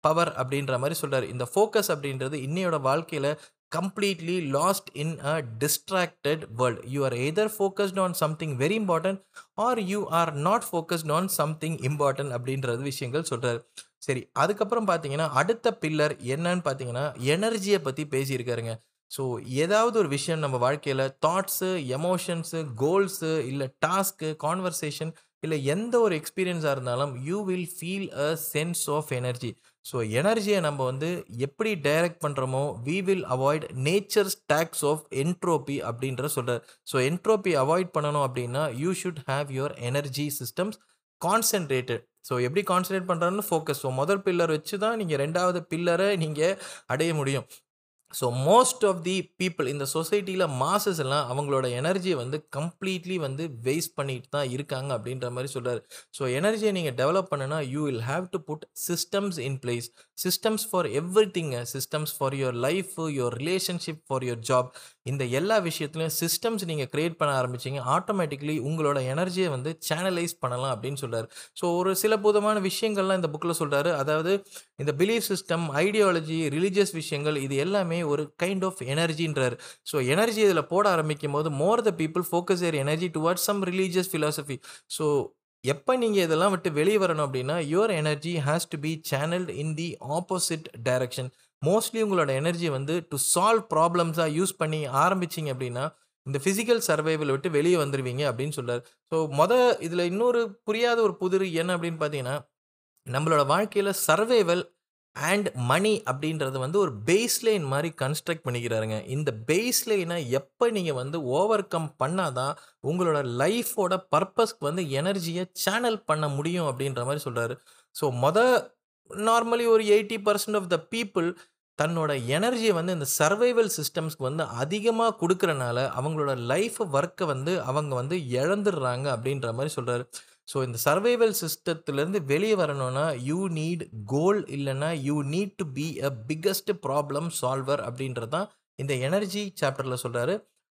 power அப்படின்ற மாதிரி சொல்கிறார் இந்த ஃபோக்கஸ் அப்படின்றது இன்னையோட வாழ்க்கையில் completely lost in a distracted world. You are either focused on something very important or you are not focused on something important அப்படின்றது விஷயங்கள் சொல்கிறார் சரி அதுக்கப்புறம் பார்த்தீங்கன்னா, அடுத்த பில்லர் என்னன்னு பார்த்தீங்கன்னா, எனர்ஜியை பற்றி பேசியிருக்காருங்க. ஸோ ஏதாவது ஒரு விஷயம் நம்ம வாழ்க்கையில் தாட்ஸு, எமோஷன்ஸு, கோல்ஸு இல்லை டாஸ்க்கு, கான்வர்சேஷன் இல்லை எந்த ஒரு எக்ஸ்பீரியன்ஸாக இருந்தாலும் you will feel a sense of energy. So எனர்ஜியை நம்ம வந்து எப்படி டைரக்ட் பண்ணுறோமோ we will avoid nature's tax of entropy அப்படின்ற சொல்கிறார் ஸோ என்ட்ரோபி அவாய்ட் பண்ணணும் அப்படின்னா, you should have your energy systems concentrated so எப்படி கான்சன்ட்ரேட் பண்ணுறான்னு ஃபோக்கஸ். ஸோ முதல் பில்லர் வச்சு தான் நீங்கள் ரெண்டாவது பில்லரை நீங்கள் அடைய முடியும். So most of the people இந்த சொசைட்டியில் மாசஸ் எல்லாம் அவங்களோட எனர்ஜியை வந்து கம்ப்ளீட்லி வந்து வேஸ்ட் பண்ணிட்டு தான் இருக்காங்க அப்படின்ற மாதிரி சொல்கிறார் ஸோ எனர்ஜியை நீங்கள் டெவலப் பண்ணுனா you will have to put systems in place. Systems for everything. Systems for your life, your relationship, for your job. இந்த எல்லா விஷயத்துலையும் சிஸ்டம்ஸ் நீங்கள் க்ரியேட் பண்ண ஆரம்பிச்சீங்க, ஆட்டோமேட்டிக்லி உங்களோட எனர்ஜியை வந்து சேனலைஸ் பண்ணலாம் அப்படின்னு சொல்கிறார் ஸோ ஒரு சில புதமான விஷயங்கள்லாம் இந்த புக்கில் சொல்கிறாரு அதாவது இந்த பிலீஃப் சிஸ்டம், ஐடியாலஜி, ரிலீஜியஸ் விஷயங்கள் இது எல்லாமே ஒரு கைண்ட் ஆஃப் எனர்ஜின்றார் ஸோ எனர்ஜி இதில் போட ஆரம்பிக்கும் போது more the people focus their energy towards some religious philosophy so எப்போ நீங்கள் இதெல்லாம் விட்டு வெளியே வரணும் அப்படின்னா, your energy has to be channelled in the opposite direction. Mostly உங்களோட எனர்ஜி வந்து டு சால்வ் ப்ராப்ளம்ஸாக யூஸ் பண்ணி ஆரம்பிச்சீங்க அப்படின்னா, இந்த ஃபிசிக்கல் சர்வைவல் விட்டு வெளியே வந்துருவீங்க அப்படின்னு சொல்கிறார் ஸோ மொதல் இதில் இன்னொரு புரியாத ஒரு புதிர் என்ன அப்படின்னு பார்த்தீங்கன்னா, நம்மளோட வாழ்க்கையில் சர்வைவல் அண்ட் மணி அப்படின்றது வந்து ஒரு பேஸ்லைன் மாதிரி கன்ஸ்ட்ரக்ட் பண்ணிக்கிறாருங்க. இந்த பேஸ்லைனை எப்போ நீங்கள் வந்து ஓவர் கம் பண்ணாதான் உங்களோட லைஃபோட பர்பஸ்க்கு வந்து எனர்ஜியை சேனல் பண்ண முடியும் அப்படின்ற மாதிரி சொல்கிறாரு ஸோ மொத நார்மலி ஒரு 80% ஆஃப் த பீப்பிள் தன்னோட எனர்ஜியை வந்து இந்த சர்வைவல் சிஸ்டம்ஸ்க்கு வந்து அதிகமாக கொடுக்குறனால அவங்களோட லைஃப் ஒர்க்கை வந்து அவங்க வந்து இழந்துடுறாங்க அப்படின்ற மாதிரி சொல்கிறாரு ஸோ இந்த சர்வைவல் சிஸ்டத்துலேருந்து வெளியே வரணும்னா, யூ நீட் கோல் இல்லைன்னா you need to be a biggest problem solver அப்படின்றது தான் இந்த எனர்ஜி சாப்டரில் சொல்கிறாரு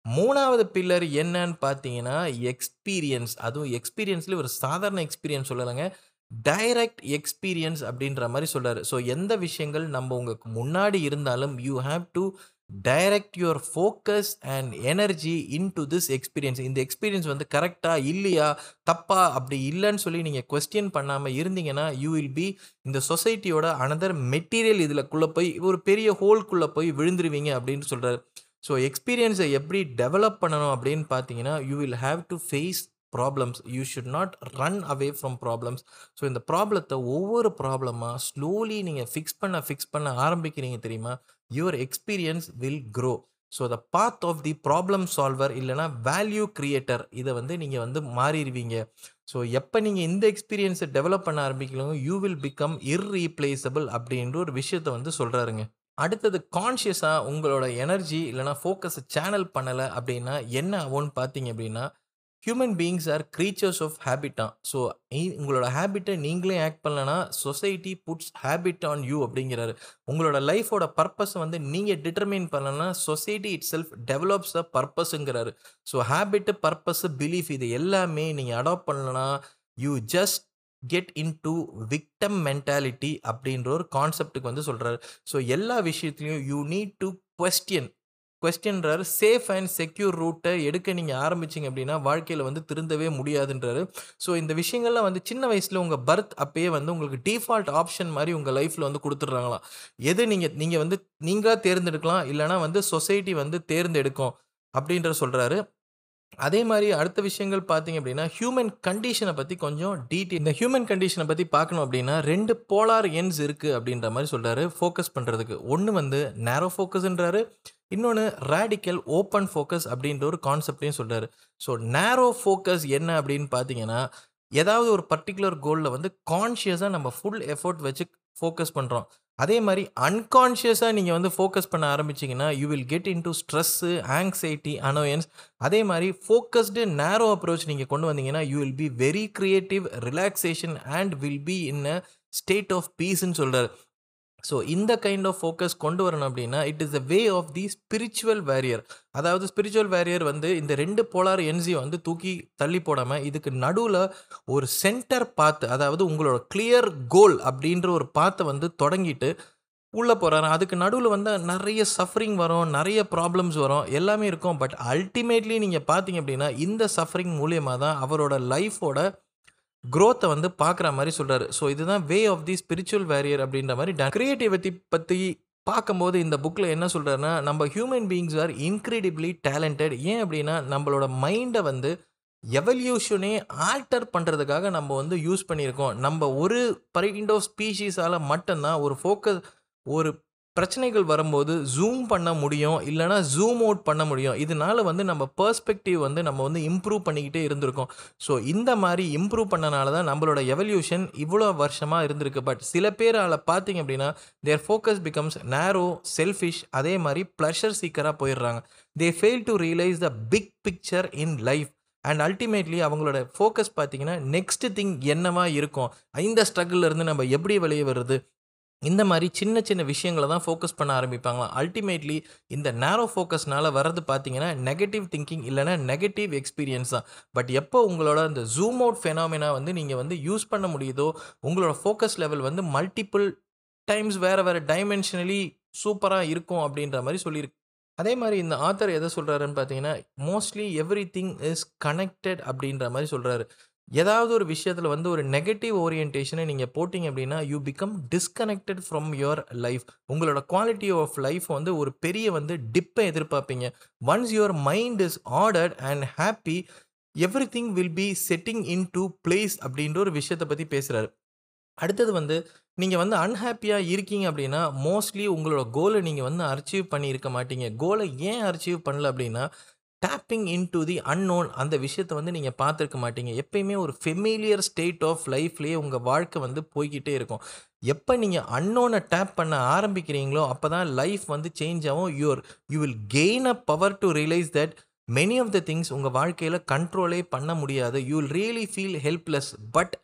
மூணாவது பில்லர் என்னன்னு பார்த்தீங்கன்னா, எக்ஸ்பீரியன்ஸ். அதுவும் எக்ஸ்பீரியன்ஸ்லேயே ஒரு சாதாரண எக்ஸ்பீரியன்ஸ் சொல்லலைங்க. டைரக்ட் எக்ஸ்பீரியன்ஸ் அப்படின்ற மாதிரி சொல்கிறாரு ஸோ எந்த விஷயங்கள் நம்ம உங்களுக்கு முன்னாடி இருந்தாலும், you have to direct your focus and energy into this experience. இந்த எக்ஸ்பீரியன்ஸ் வந்து கரெக்டாக இல்லையா, தப்பா அப்படி இல்லைன்னு சொல்லி நீங்கள் கொஸ்டின் பண்ணாமல் இருந்தீங்கன்னா, யூ வில் பி இந்த சொசைட்டியோட அனதர் மெட்டீரியல் இதுலக்குள்ள போய் ஒரு பெரிய ஹோல்குள்ளே போய் விழுந்துருவீங்க அப்படின்னு சொல்கிறார் ஸோ எக்ஸ்பீரியன்ஸை எப்படி டெவலப் பண்ணணும் அப்படின்னு பார்த்தீங்கன்னா, you will have to face problems. You should not run away from problems. So இந்த ப்ராப்ளத்தை ஒவ்வொரு ப்ராப்ளமாக ஸ்லோலி நீங்கள் ஃபிக்ஸ் பண்ண, ஃபிக்ஸ் பண்ண ஆரம்பிக்கிறீங்க தெரியுமா? Your experience will grow. So the path of the problem solver இல்லைனா வேல்யூ கிரியேட்டர் இதை வந்து நீங்கள் வந்து மாறிடுவீங்க ஸோ எப்போ நீங்கள் இந்த எக்ஸ்பீரியன்ஸை டெவலப் பண்ண ஆரம்பிக்கலாம் யூ வில் பிகம் இர்ரீப்ளேசபிள் அப்படின்ற ஒரு விஷயத்த வந்து சொல்கிறாருங்க அடுத்தது கான்ஷியஸாக உங்களோட எனர்ஜி இல்லைனா ஃபோக்கஸை சேனல் பண்ணலை அப்படின்னா என்ன ஆகும்னு பார்த்தீங்க அப்படின்னா, human beings are creatures of ஹேபிட்டா so உங்களோட ஹேபிட்டை நீங்களே ஆக்ட் பண்ணலன்னா society puts habit on you அப்படிங்கிறாரு. உங்களோட லைஃபோட பர்பஸை வந்து நீங்கள் டிட்டர்மைன் பண்ணலன்னா society itself develops a பர்பஸுங்கிறாரு ஸோ ஹேபிட்டு பர்பஸ் பிலீஃப் இது எல்லாமே நீங்கள் அடாப்ட் பண்ணலன்னா you just get into victim mentality அப்படின்ற ஒரு கான்செப்டுக்கு வந்து சொல்கிறாரு ஸோ எல்லா விஷயத்துலையும் யூ நீட் டு கொஸ்டின் கொஸ்டின்றார் சேஃப் அண்ட் செக்யூர் ரூட்டை எடுக்க நீங்கள் ஆரம்பிச்சிங்க அப்படின்னா வாழ்க்கையில் வந்து திருந்தவே முடியாதுன்றாரு. ஸோ இந்த விஷயங்கள்லாம் வந்து சின்ன வயசில் உங்கள் பர்த் அப்பயே வந்து உங்களுக்கு டிஃபால்ட் ஆப்ஷன் மாதிரி உங்கள் லைஃப்பில் வந்து கொடுத்துட்றாங்களாம். எது நீங்கள் நீங்கள் வந்து நீங்களாக தேர்ந்தெடுக்கலாம் இல்லைனா வந்து சொசைட்டி வந்து தேர்ந்தெடுக்கும் அப்படின்ற சொல்கிறாரு அதே மாதிரி அடுத்த விஷயங்கள் பார்த்தீங்க அப்படின்னா ஹியூமன் கண்டிஷனை பற்றி கொஞ்சம் டீட்டெயில் இந்த ஹியூமன் கண்டிஷனை பற்றி பார்க்கணும் அப்படின்னா ரெண்டு போலார் எண்ட்ஸ் இருக்குது அப்படின்ற மாதிரி சொல்கிறாரு ஃபோக்கஸ் பண்ணுறதுக்கு ஒன்று வந்து நேரோ ஃபோக்கஸ்ன்றாரு இன்னொன்று ரேடிக்கல் ஓப்பன் ஃபோக்கஸ் அப்படின்ற ஒரு கான்செப்டையும் சொல்கிறாரு ஸோ நேரோ ஃபோக்கஸ் என்ன அப்படின்னு பார்த்தீங்கன்னா ஏதாவது ஒரு பர்டிகுலர் கோலில் வந்து கான்ஷியஸாக நம்ம ஃபுல் எஃபோர்ட் வச்சு ஃபோக்கஸ் பண்ணுறோம் அதே மாதிரி அன்கான்ஷியஸாக நீங்கள் வந்து ஃபோக்கஸ் பண்ண ஆரம்பிச்சிங்கன்னா you will get into stress anxiety annoyance அதே மாதிரி ஃபோக்கஸ்டு நேரோ அப்ரோச் நீங்கள் கொண்டு வந்தீங்கன்னா you will be very creative relaxation and will be in a state of பீஸ்ன்னு சொல்கிறார் ஸோ இந்த கைண்ட் ஆஃப் ஃபோக்கஸ் கொண்டு வரணும் அப்படின்னா it is the way of the spiritual warrior அதாவது ஸ்பிரிச்சுவல் வேரியர் வந்து இந்த ரெண்டு போலார் என்ஜியை வந்து தூக்கி தள்ளி போடாமல் இதுக்கு நடுவில் ஒரு சென்டர் பாத்து அதாவது உங்களோட கிளியர் கோல் அப்படின்ற ஒரு பாத்தை வந்து தொடங்கிட்டு உள்ளே போகிறாரு அதுக்கு நடுவில் வந்து நிறைய சஃபரிங் வரும் நிறைய ப்ராப்ளம்ஸ் வரும் எல்லாமே இருக்கும். பட் அல்டிமேட்லி நீங்கள் பார்த்தீங்க அப்படின்னா இந்த சஃபரிங் மூலியமாக தான் அவரோட லைஃபோட க்ரோத்தை வந்து பார்க்குற மாதிரி சொல்கிறாரு ஸோ இதுதான் way of the spiritual warrior அப்படின்ற மாதிரி க்ரியேட்டிவிட்டி பற்றி பார்க்கும்போது இந்த புக்கில் என்ன சொல்கிறாருன்னா நம்ம human beings are incredibly talented ஏன் அப்படின்னா நம்மளோட மைண்டை வந்து எவல்யூஷனே ஆல்டர் பண்ணுறதுக்காக நம்ம வந்து யூஸ் பண்ணியிருக்கோம். நம்ம ஒரு கைண்ட் ஆஃப் ஸ்பீஷீஸால் மட்டும்தான் ஒரு ஃபோக்கஸ் ஒரு பிரச்சனைகள் வரும்போது ஜூம் பண்ண முடியும் இல்லைனா ஜூம் அவுட் பண்ண முடியும். இதனால வந்து நம்ம பர்ஸ்பெக்டிவ் வந்து நம்ம வந்து இம்ப்ரூவ் பண்ணிக்கிட்டே இருந்திருக்கோம். ஸோ இந்த மாதிரி இம்ப்ரூவ் பண்ணனால தான் நம்மளோட எவல்யூஷன் இவ்வளோ வருஷமாக இருந்திருக்கு. பட் சில பேரால் பார்த்தீங்க அப்படின்னா their focus becomes narrow selfish அதே மாதிரி ப்ளஷர் சீக்கராக போயிடுறாங்க. They fail to realize the big picture in life and ultimately அவங்களோட ஃபோக்கஸ் பார்த்தீங்கன்னா நெக்ஸ்ட் திங் என்னவா இருக்கும்? இந்த ஸ்ட்ரகிள்லேருந்து நம்ம எப்படி வெளியே வருது இந்த மாதிரி சின்ன சின்ன விஷயங்களை தான் ஃபோக்கஸ் பண்ண ஆரம்பிப்பாங்களாம். அல்டிமேட்லி இந்த நேரோ ஃபோக்கஸ்னால வர்றது பார்த்தீங்கன்னா நெகட்டிவ் திங்கிங் இல்லைனா நெகட்டிவ் எக்ஸ்பீரியன்ஸ் தான். பட் எப்போ உங்களோட அந்த ஜூம் அவுட் ஃபெனாமினா வந்து நீங்கள் வந்து யூஸ் பண்ண முடியுதோ உங்களோட ஃபோக்கஸ் லெவல் வந்து மல்டிபிள் டைம்ஸ் வேறு வேறு டைமென்ஷனலி சூப்பராக இருக்கும் அப்படின்ற மாதிரி சொல்லியிருக்கு. அதே மாதிரி இந்த ஆத்தர் எதை சொல்கிறாருன்னு பார்த்தீங்கன்னா mostly everything is connected அப்படின்ற மாதிரி சொல்கிறாரு ஏதாவது ஒரு விஷயத்தில் வந்து ஒரு நெகட்டிவ் ஓரியன்டேஷனை நீங்கள் போட்டிங்க அப்படின்னா you become disconnected from your life உங்களோட குவாலிட்டி ஆஃப் லைஃப் வந்து ஒரு பெரிய வந்து டிப்பை எதிர்பார்ப்பீங்க. Once your mind is ordered and happy everything will be setting into place அப்படின்ற ஒரு விஷயத்தை பற்றி பேசுகிறாரு அடுத்தது வந்து நீங்கள் வந்து அன்ஹாப்பியாக இருக்கீங்க அப்படின்னா மோஸ்ட்லி உங்களோட கோலை நீங்கள் வந்து அச்சீவ் பண்ணியிருக்க மாட்டீங்க. கோலை ஏன் அச்சீவ் பண்ணல அப்படின்னா tapping into the unknown அந்த விஷயத்தை வந்து நீங்கள் பார்த்துருக்க மாட்டீங்க. எப்பயுமே ஒரு ஃபெமிலியர் ஸ்டேட் ஆஃப் லைஃப்லேயே உங்கள் வாழ்க்கை வந்து போய்கிட்டே இருக்கும். எப்போ நீங்கள் அன்னோனை டேப் பண்ண ஆரம்பிக்கிறீங்களோ அப்போ தான் லைஃப் வந்து சேஞ்ச் ஆகும். Your you will gain a power to realize that many of the things உங்கள் வாழ்க்கையில் கண்ட்ரோலே பண்ண முடியாது. You will really feel helpless but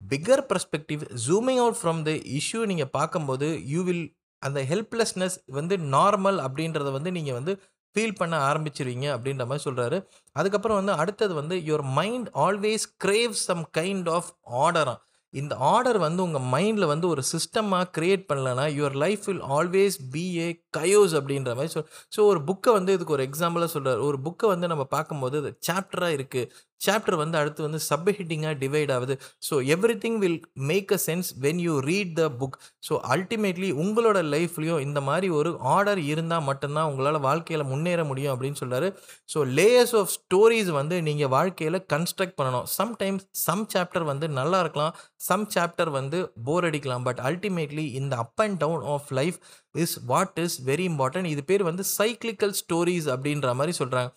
bigger perspective zooming out from the issue நீங்கள் பார்க்கும்போது யூ வில் அந்த ஹெல்ப்லெஸ்னஸ் வந்து நார்மல் அப்படின்றத வந்து நீங்கள் வந்து ஃபீல் பண்ண ஆரம்பிச்சிருவீங்க அப்படின்ற மாதிரி சொல்கிறாரு அதுக்கப்புறம் வந்து அடுத்தது வந்து your mind always crave some kind of ஆர்டராக இந்த ஆர்டர் வந்து உங்கள் மைண்டில் வந்து ஒரு சிஸ்டமாக க்ரியேட் பண்ணலன்னா your life will always be a chaos அப்படின்ற மாதிரி சொல் ஸோ ஒரு புக்கை வந்து இதுக்கு ஒரு எக்ஸாம்பிளாக சொல்கிறார் ஒரு புக்கை வந்து நம்ம பார்க்கும்போது அது சாப்டராக இருக்குது சாப்டர் வந்து அடுத்து வந்து சப் ஹிட்டிங்காக டிவைட் ஆகுது. So everything will make a sense when you read the book so ultimately உங்களோட லைஃப்லையும் இந்த மாதிரி ஒரு ஆர்டர் இருந்தால் மட்டும்தான் உங்களால் வாழ்க்கையில் முன்னேற முடியும் அப்படின்னு சொல்கிறாரு ஸோ லேயர்ஸ் ஆஃப் ஸ்டோரிஸ் வந்து நீங்கள் வாழ்க்கையில் கன்ஸ்ட்ரக்ட் பண்ணணும். சம்டைம்ஸ் சம் சாப்டர் வந்து நல்லா இருக்கலாம். சம் சாப்டர் வந்து போர் அடிக்கலாம். பட் அல்டிமேட்லி இந்த up and down of life is what is very important இது பேர் வந்து சைக்ளிக்கல் ஸ்டோரிஸ் அப்படின்ற மாதிரி சொல்கிறாங்க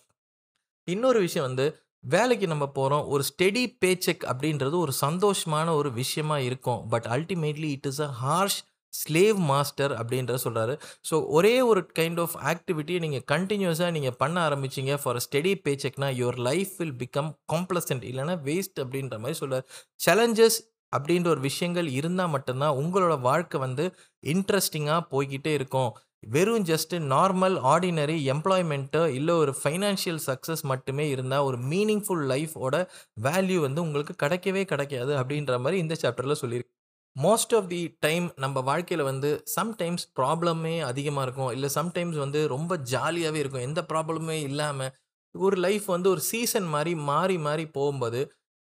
இன்னொரு விஷயம் வந்து வேலைக்கு நம்ம போகிறோம் ஒரு ஸ்டெடி பே செக் அப்படின்றது ஒரு சந்தோஷமான ஒரு விஷயமா இருக்கும். But ultimately it is a harsh slave master அப்படின்ற சொல்கிறாரு ஸோ ஒரே ஒரு கைண்ட் ஆஃப் ஆக்டிவிட்டியை நீங்கள் கண்டினியூஸாக நீங்கள் பண்ண ஆரம்பிச்சிங்க for steady pay செக்னா your life will become complacent இல்லைனா வேஸ்ட் அப்படின்ற மாதிரி சொல்கிறார் சேலஞ்சஸ் அப்படின்ற ஒரு விஷயங்கள் இருந்தால் மட்டும்தான் உங்களோட வாழ்க்கை வந்து இன்ட்ரெஸ்டிங்காக போய்கிட்டே இருக்கும். வெறும் ஜஸ்ட் நார்மல் ஆர்டினரி எம்ப்ளாய்மெண்ட்டோ இல்லை ஒரு ஃபைனான்ஷியல் சக்ஸஸ் மட்டுமே இருந்தால் ஒரு மீனிங்ஃபுல் லைஃபோட வேல்யூ வந்து உங்களுக்கு கிடைக்கவே கிடைக்காது அப்படின்ற மாதிரி இந்த சாப்டரில் சொல்லியிருக்கு மோஸ்ட் ஆஃப் தி டைம் நம்ம வாழ்க்கையில் வந்து சம்டைம்ஸ் ப்ராப்ளமே அதிகமாக இருக்கும். இல்லை சம்டைம்ஸ் வந்து ரொம்ப ஜாலியாகவே இருக்கும். எந்த ப்ராப்ளமே இல்லாமல் ஒரு லைஃப் வந்து ஒரு சீசன் மாதிரி மாறி மாறி போகும்போது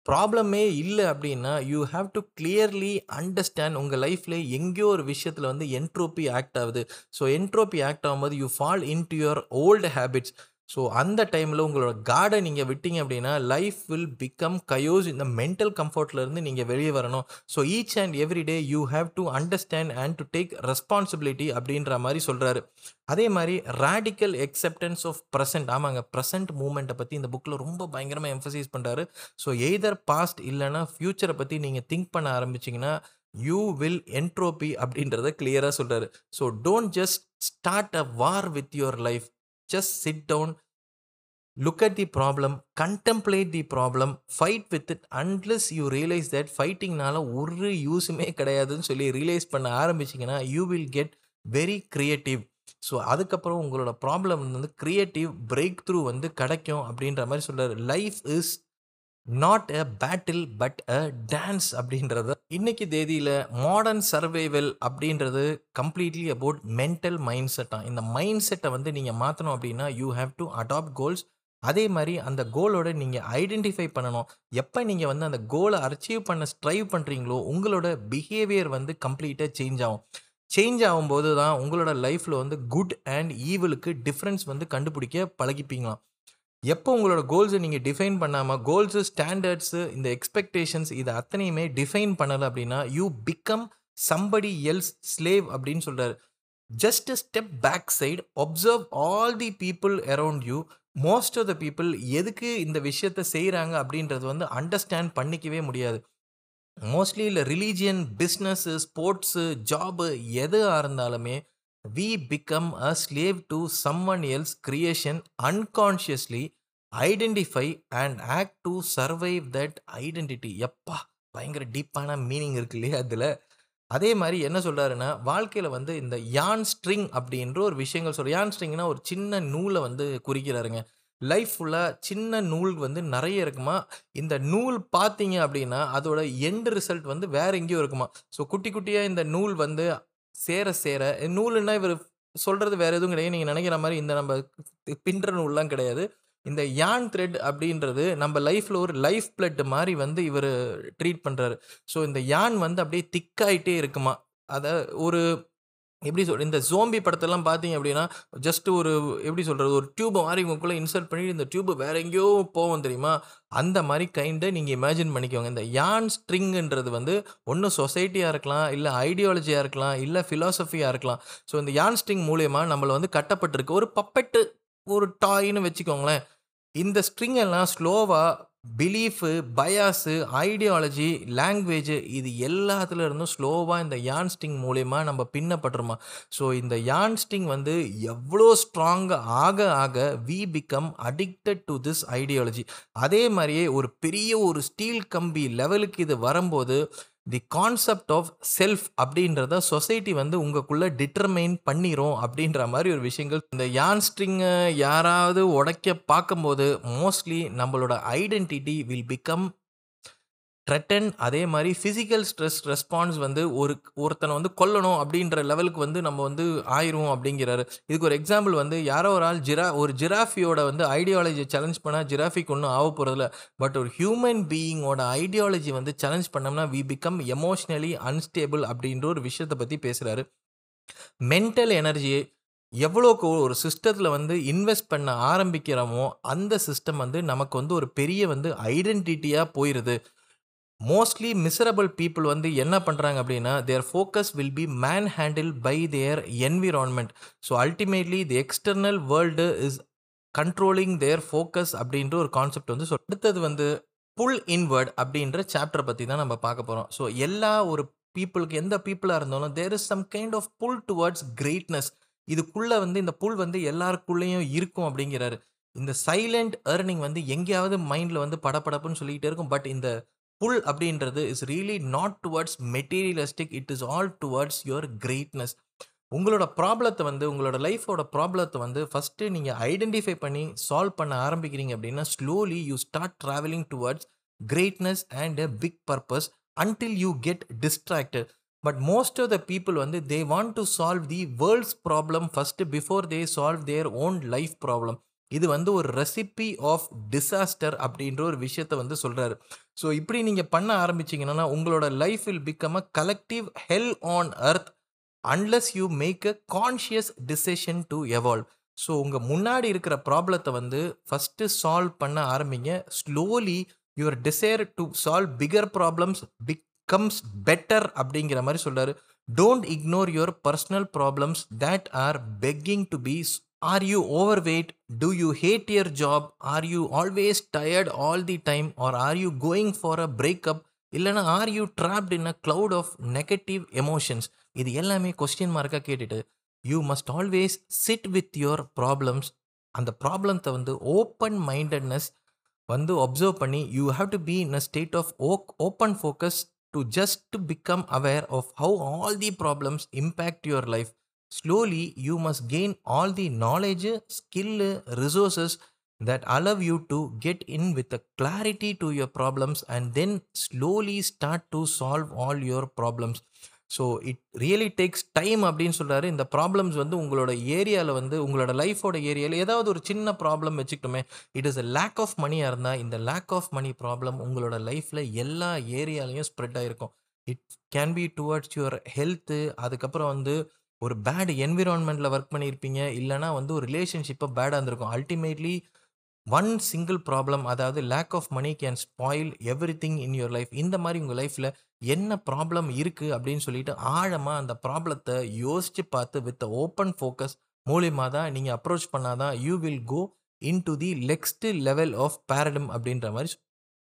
ப்ராப்ளமே இல்லை அப்படின்னா you have to clearly understand உங்கள் லைஃப்பில் எங்கேயோ ஒரு விஷயத்தில் வந்து என்ட்ரோப்பி ஆக்ட் ஆகுது. ஸோ என்ட்ரோப்பி ஆக்ட் ஆகும்போது you fall into your old habits so அந்த டைமில் உங்களோட கார்டை நீங்கள் விட்டீங்க அப்படின்னா லைஃப் வில் பிகம் கயோஸ் இந்த மென்டல் கம்ஃபர்ட்லேருந்து நீங்கள் வெளியே வரணும். So each and every day you have to understand and to take responsibility அப்படின்ற மாதிரி சொல்கிறாரு அதே மாதிரி ரேடிக்கல் எக்ஸப்டன்ஸ் ஆஃப் ப்ரெசென்ட் ஆமாங்க ப்ரெசென்ட் மூமெண்ட்டை பற்றி இந்த புக்கில் ரொம்ப பயங்கரமாக எம்ஃபசைஸ் பண்ணுறாரு ஸோ எய்தர் பாஸ்ட் இல்லைனா ஃப்யூச்சரை பற்றி நீங்கள் திங்க் பண்ண ஆரம்பிச்சிங்கன்னா யூ வில் என்ட்ரோபி அப்படின்றத கிளியராக சொல்கிறாரு so don't just start a war with your life just sit down look at the problem contemplate the problem fight with it unless you realize that ஃபைட்டிங்னால ஒரு யூஸுமே கிடையாதுன்னு சொல்லி ரியலைஸ் பண்ண ஆரம்பிச்சிங்கன்னா you will get very creative so அதுக்கப்புறம் உங்களோட problem வந்து க்ரியேட்டிவ் பிரேக் த்ரூ வந்து கிடைக்கும் அப்படின்ற மாதிரி சொல்கிறார் life is not a battle but a dance அப்படின்றது. இன்னைக்கு தேதியில் மாடர்ன் சர்வைவல் அப்படின்றது கம்ப்ளீட்லி அபவுட் மென்டல் மைண்ட் செட்டாக இந்த மைண்ட் செட்டை வந்து நீங்கள் மாற்றணும் அப்படின்னா you have to adopt goals அதே மாதிரி அந்த கோலோட நீங்கள் ஐடென்டிஃபை பண்ணணும். எப்போ நீங்கள் வந்து அந்த கோலை அச்சீவ் பண்ண ஸ்ட்ரைவ் பண்ணுறீங்களோ உங்களோட பிஹேவியர் வந்து கம்ப்ளீட்டாக சேஞ்ச் ஆகும். சேஞ்ச் ஆகும்போது தான் உங்களோட லைஃப்பில் வந்து குட் அண்ட் ஈவலுக்கு டிஃப்ரென்ஸ் வந்து கண்டுபிடிக்க பழகிப்பீங்களாம். எப்போ உங்களோட கோல்ஸை நீங்கள் டிஃபைன் பண்ணாமல் கோல்ஸு ஸ்டாண்டர்ட்ஸு இந்த எக்ஸ்பெக்டேஷன்ஸ் இது அத்தனையுமே டிஃபைன் பண்ணலை அப்படின்னா you become somebody else slave அப்படின்னு சொல்கிறார் just step back side observe all the people around you most of the people எதுக்கு இந்த விஷயத்த செய்கிறாங்க அப்படின்றது வந்து அண்டர்ஸ்டாண்ட் பண்ணிக்கவே முடியாது. மோஸ்ட்லி இல்லை ரிலீஜியன் பிஸ்னஸ்ஸு ஸ்போர்ட்ஸு ஜாபு எதுவாக இருந்தாலுமே we become a slave to someone else creation unconsciously identify and act to survive that identity எப்பா பயங்கர டீப்பான மீனிங் இருக்கு இல்லையா அதில்? அதே மாதிரி என்ன சொல்கிறாருன்னா வாழ்க்கையில் வந்து இந்த யான் ஸ்ட்ரிங் அப்படின்ற ஒரு விஷயங்கள் சொல்கிற யான் ஸ்ட்ரிங்னா ஒரு சின்ன நூலை வந்து குறிக்கிறாருங்க. லைஃப் ஃபுல்லாக சின்ன நூல் வந்து நிறைய இருக்குமா? இந்த நூல் பார்த்தீங்க அப்படின்னா அதோட எண்டு ரிசல்ட் வந்து வேற எங்கேயோ இருக்குமா? ஸோ குட்டி குட்டியாக இந்த நூல் வந்து சேர சேர. நூலுன்னா இவர் சொல்கிறது வேறு எதுவும் கிடையாது. நீங்கள் நினைக்கிற மாதிரி இந்த நம்ம பின்ற நூல்லாம் கிடையாது. இந்த யான் த்ரெட் அப்படின்றது நம்ம லைஃப்பில் ஒரு லைஃப் பிளட் மாதிரி வந்து இவர் ட்ரீட் பண்ணுறாரு ஸோ இந்த யான் வந்து அப்படியே திக்காயிட்டே இருக்குமா? அதை ஒரு எப்படி சொல் இந்த ஜோம்பி படத்தெல்லாம் பார்த்தீங்க அப்படின்னா ஜஸ்ட் ஒரு எப்படி சொல்கிறது ஒரு டியூபை மாதிரி உங்களுக்குள்ளே இன்சர்ட் பண்ணி இந்த டியூப் வேற எங்கேயோ போவோம் தெரியுமா? அந்த மாதிரி கைண்டை நீங்கள் இமேஜின் பண்ணிக்கோங்க. இந்த யான் ஸ்ட்ரிங்குன்றது வந்து ஒன்று சொசைட்டியாக இருக்கலாம் இல்லை ஐடியாலஜியாக இருக்கலாம் இல்லை ஃபிலாசபியாக இருக்கலாம். ஸோ இந்த யான் ஸ்ட்ரிங் மூலயமா நம்மளை வந்து கட்டப்பட்டிருக்கு ஒரு பப்பெட்டு ஒரு டாயின்னு வச்சுக்கோங்களேன். இந்த ஸ்ட்ரிங் எல்லாம் ஸ்லோவாக பிலீஃபு பயாஸு ஐடியாலஜி லாங்குவேஜ் இது எல்லாத்துல இருந்தும் ஸ்லோவாக இந்த யான்ஸ்டிங் மூலயமா நம்ம பின்னப்பட்டுருமா ஸோ இந்த யான்ஸ்டிங் வந்து எவ்வளோ ஸ்ட்ராங்காக ஆக ஆக we become addicted to this ideology அதே மாதிரியே ஒரு பெரிய ஒரு ஸ்டீல் கம்பி லெவலுக்கு இது வரும்போது தி கான்செப்ட் ஆஃப் செல்ஃப் அப்படின்றத சொசைட்டி வந்து உங்களுக்குள்ளே டிட்டர்மைன் பண்ணிரும் அப்படின்ற மாதிரி ஒரு விஷயங்கள். இந்த யான் ஸ்ட்ரிங்கை யாராவது உடைக்க பார்க்கும்போது மோஸ்ட்லி நம்மளோட ஐடென்டிட்டி வில் பிகம் த்ரெட்டன் அதே மாதிரி ஃபிசிக்கல் ஸ்ட்ரெஸ் ரெஸ்பான்ஸ் வந்து ஒரு ஒருத்தனை வந்து கொல்லணும் அப்படின்ற லெவலுக்கு வந்து நம்ம வந்து ஆயிரும் அப்படிங்கிறாரு. இதுக்கு ஒரு எக்ஸாம்பிள் வந்து யாரோ ஒரு ஆள் ஜிரா ஒரு ஜிராஃபியோட வந்து ஐடியாலஜி சேலஞ்ச் பண்ணால் ஜிராஃபிக்கு ஒன்றும் ஆக போகிறதில்ல பட் ஒரு ஹியூமன் பீயிங்கோட ஐடியாலஜி வந்து சேலஞ்ச் பண்ணோம்னா வி பிகம் எமோஷ்னலி அன்ஸ்டேபிள் அப்படின்ற ஒரு விஷயத்தை பற்றி பேசுகிறாரு மென்டல் எனர்ஜியை எவ்வளோக்கு ஒரு சிஸ்டத்தில் வந்து இன்வெஸ்ட் பண்ண ஆரம்பிக்கிறோமோ அந்த சிஸ்டம் வந்து நமக்கு வந்து ஒரு பெரிய வந்து ஐடென்டிட்டியாக போயிடுது மோஸ்ட்லி மிசரபிள் பீப்புள் வந்து என்ன பண்ணுறாங்க அப்படின்னா their focus will be manhandle by their environment so ultimately the external world is controlling their focus அப்படின்ற ஒரு கான்செப்ட் வந்து ஸோ அடுத்தது வந்து புல் இன்வர்ட் அப்படின்ற சாப்டர் பற்றி தான் நம்ம பார்க்க போகிறோம் ஸோ எல்லா ஒரு பீப்புளுக்கு எந்த பீப்புளாக இருந்தாலும் there is some kind of pull towards greatness இதுக்குள்ளே வந்து இந்த புல் வந்து எல்லாருக்குள்ளேயும் இருக்கும் அப்படிங்கிறாரு. இந்த சைலண்ட் ஏர்னிங் வந்து எங்கேயாவது மைண்டில் வந்து படபடப்புன்னு சொல்லிக்கிட்டே இருக்கும். பட் இந்த புல் அப்படின்றது is really not towards materialistic it is all towards your greatness உங்களோட ப்ராப்ளத்தை வந்து உங்களோட லைஃபோட ப்ராப்ளத்தை வந்து ஃபஸ்ட்டு நீங்கள் ஐடென்டிஃபை பண்ணி சால்வ் பண்ண ஆரம்பிக்கிறீங்க அப்படின்னா slowly you start travelling towards greatness and a big purpose until you get distracted but most of the people வந்து they want to solve the world's problem first before they solve their own life problem இது வந்து ஒரு recipe of disaster அப்படின்ற ஒரு விஷயத்த வந்து சொல்கிறாரு so இப்படி நீங்கள் பண்ண ஆரம்பிச்சிங்கன்னா உங்களோட life will become a collective hell on earth unless you make a conscious decision to evolve so உங்கள் முன்னாடி இருக்கிற ப்ராப்ளத்தை வந்து ஃபஸ்ட்டு சால்வ் பண்ண ஆரம்பிங்க. Slowly your desire to solve bigger problems becomes better அப்படிங்கிற மாதிரி சொல்கிறாரு don't ignore your personal problems that are begging to be are you overweight do you hate your job are you always tired all the time are are you going for a breakup இல்லைனா are you trapped in a cloud of negative emotions இது எல்லாமே question மார்க்காக கேட்டுட்டு you must always sit with your problems அந்த ப்ராப்ளத்தை வந்து open mindedness வந்து observe பண்ணி you have to be in a state of okay open focus to just to become aware of how all the problems impact your life slowly you must gain all the knowledge skill resources that allow you to get in with a clarity to your problems and then slowly start to solve all your problems. So it really takes time அப்படின்னு சொல்கிறாரு இந்த problems வந்து உங்களோட ஏரியாவில் வந்து உங்களோட லைஃபோட ஏரியாவில் ஏதாவது ஒரு சின்ன problem வச்சுக்கிட்டோமே it is a lack of மணியாக இருந்தால் இந்த லேக் ஆஃப் மணி ப்ராப்ளம் உங்களோட லைஃப்பில் எல்லா ஏரியாலையும் ஸ்ப்ரெட் ஆகிருக்கும் it can be towards your health அதுக்கப்புறம் வந்து ஒரு பேட் என்விரான்மெண்ட்டில் ஒர்க் பண்ணியிருப்பீங்க. இல்லைனா வந்து ஒரு ரிலேஷன்ஷிப்பை பேடாக இருந்திருக்கும். அல்டிமேட்லி ஒன் சிங்கிள் ப்ராப்ளம் அதாவது lack of money can spoil everything in your life இந்த மாதிரி உங்கள் லைஃப்பில் என்ன ப்ராப்ளம் இருக்குது அப்படின்னு சொல்லிட்டு ஆழமாக அந்த ப்ராப்ளத்தை யோசித்து பார்த்து வித் ஓப்பன் ஃபோக்கஸ் மூலியமாக தான் நீங்கள் அப்ரோச் பண்ணாதான் you will go into the next level of boredom அப்படின்ற மாதிரி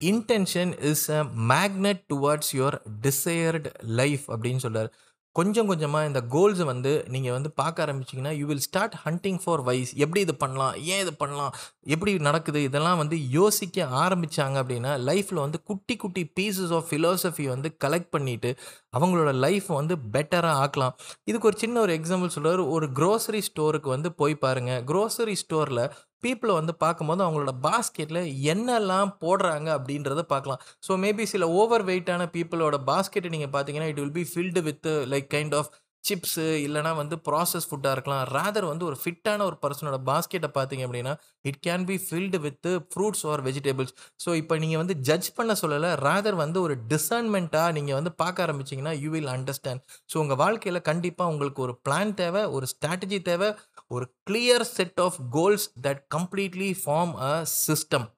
intention is a magnet towards your desired life அப்படின்னு சொல்கிறார் கொஞ்சம் கொஞ்சமாக இந்த கோல்ஸை வந்து நீங்கள் வந்து பார்க்க ஆரம்பிச்சிங்கன்னா you will start hunting for ways எப்படி இது பண்ணலாம்? ஏன் இது பண்ணலாம்? எப்படி நடக்குது? இதெல்லாம் வந்து யோசிக்க ஆரம்பித்தாங்க அப்படின்னா லைஃப்பில் வந்து குட்டி குட்டி பீசஸ் ஆஃப் ஃபிலோசஃபி வந்து கலெக்ட் பண்ணிவிட்டு அவங்களோட லைஃப் வந்து பெட்டராக ஆக்கலாம். இதுக்கு ஒரு சின்ன ஒரு எக்ஸாம்பிள் சொல்கிறார் ஒரு க்ரோசரி ஸ்டோருக்கு வந்து போய் பாருங்கள் க்ரோசரி ஸ்டோரில் பீப்புளை வந்து பார்க்கும்போது அவங்களோட பாஸ்கெட்டில் என்னெல்லாம் போடுறாங்க அப்படின்றத பார்க்கலாம். ஸோ மேபி சில ஓவர் வெயிட்டான பீப்புளோட பாஸ்கெட்டை நீங்கள் பார்த்தீங்கன்னா it will be filled with like kind of chips இல்லைனா வந்து ப்ராசஸ் ஃபுட்டாக இருக்கலாம். ரேதர் வந்து ஒரு ஃபிட்டான ஒரு பர்சனோட பாஸ்கெட்டை பார்த்தீங்க அப்படின்னா it can be filled with fruits or vegetables so இப்போ நீங்கள் வந்து ஜட்ஜ் பண்ண சொல்லலை ரேதர் வந்து ஒரு டிசைன்மெண்ட்டாக நீங்கள் வந்து பார்க்க ஆரம்பிச்சிங்கன்னா யூ வில் அண்டர்ஸ்டாண்ட் ஸோ உங்கள் வாழ்க்கையில் கண்டிப்பாக உங்களுக்கு ஒரு பிளான் தேவை ஒரு ஸ்ட்ராட்டஜி தேவை ஒரு clear set of goals that completely form a system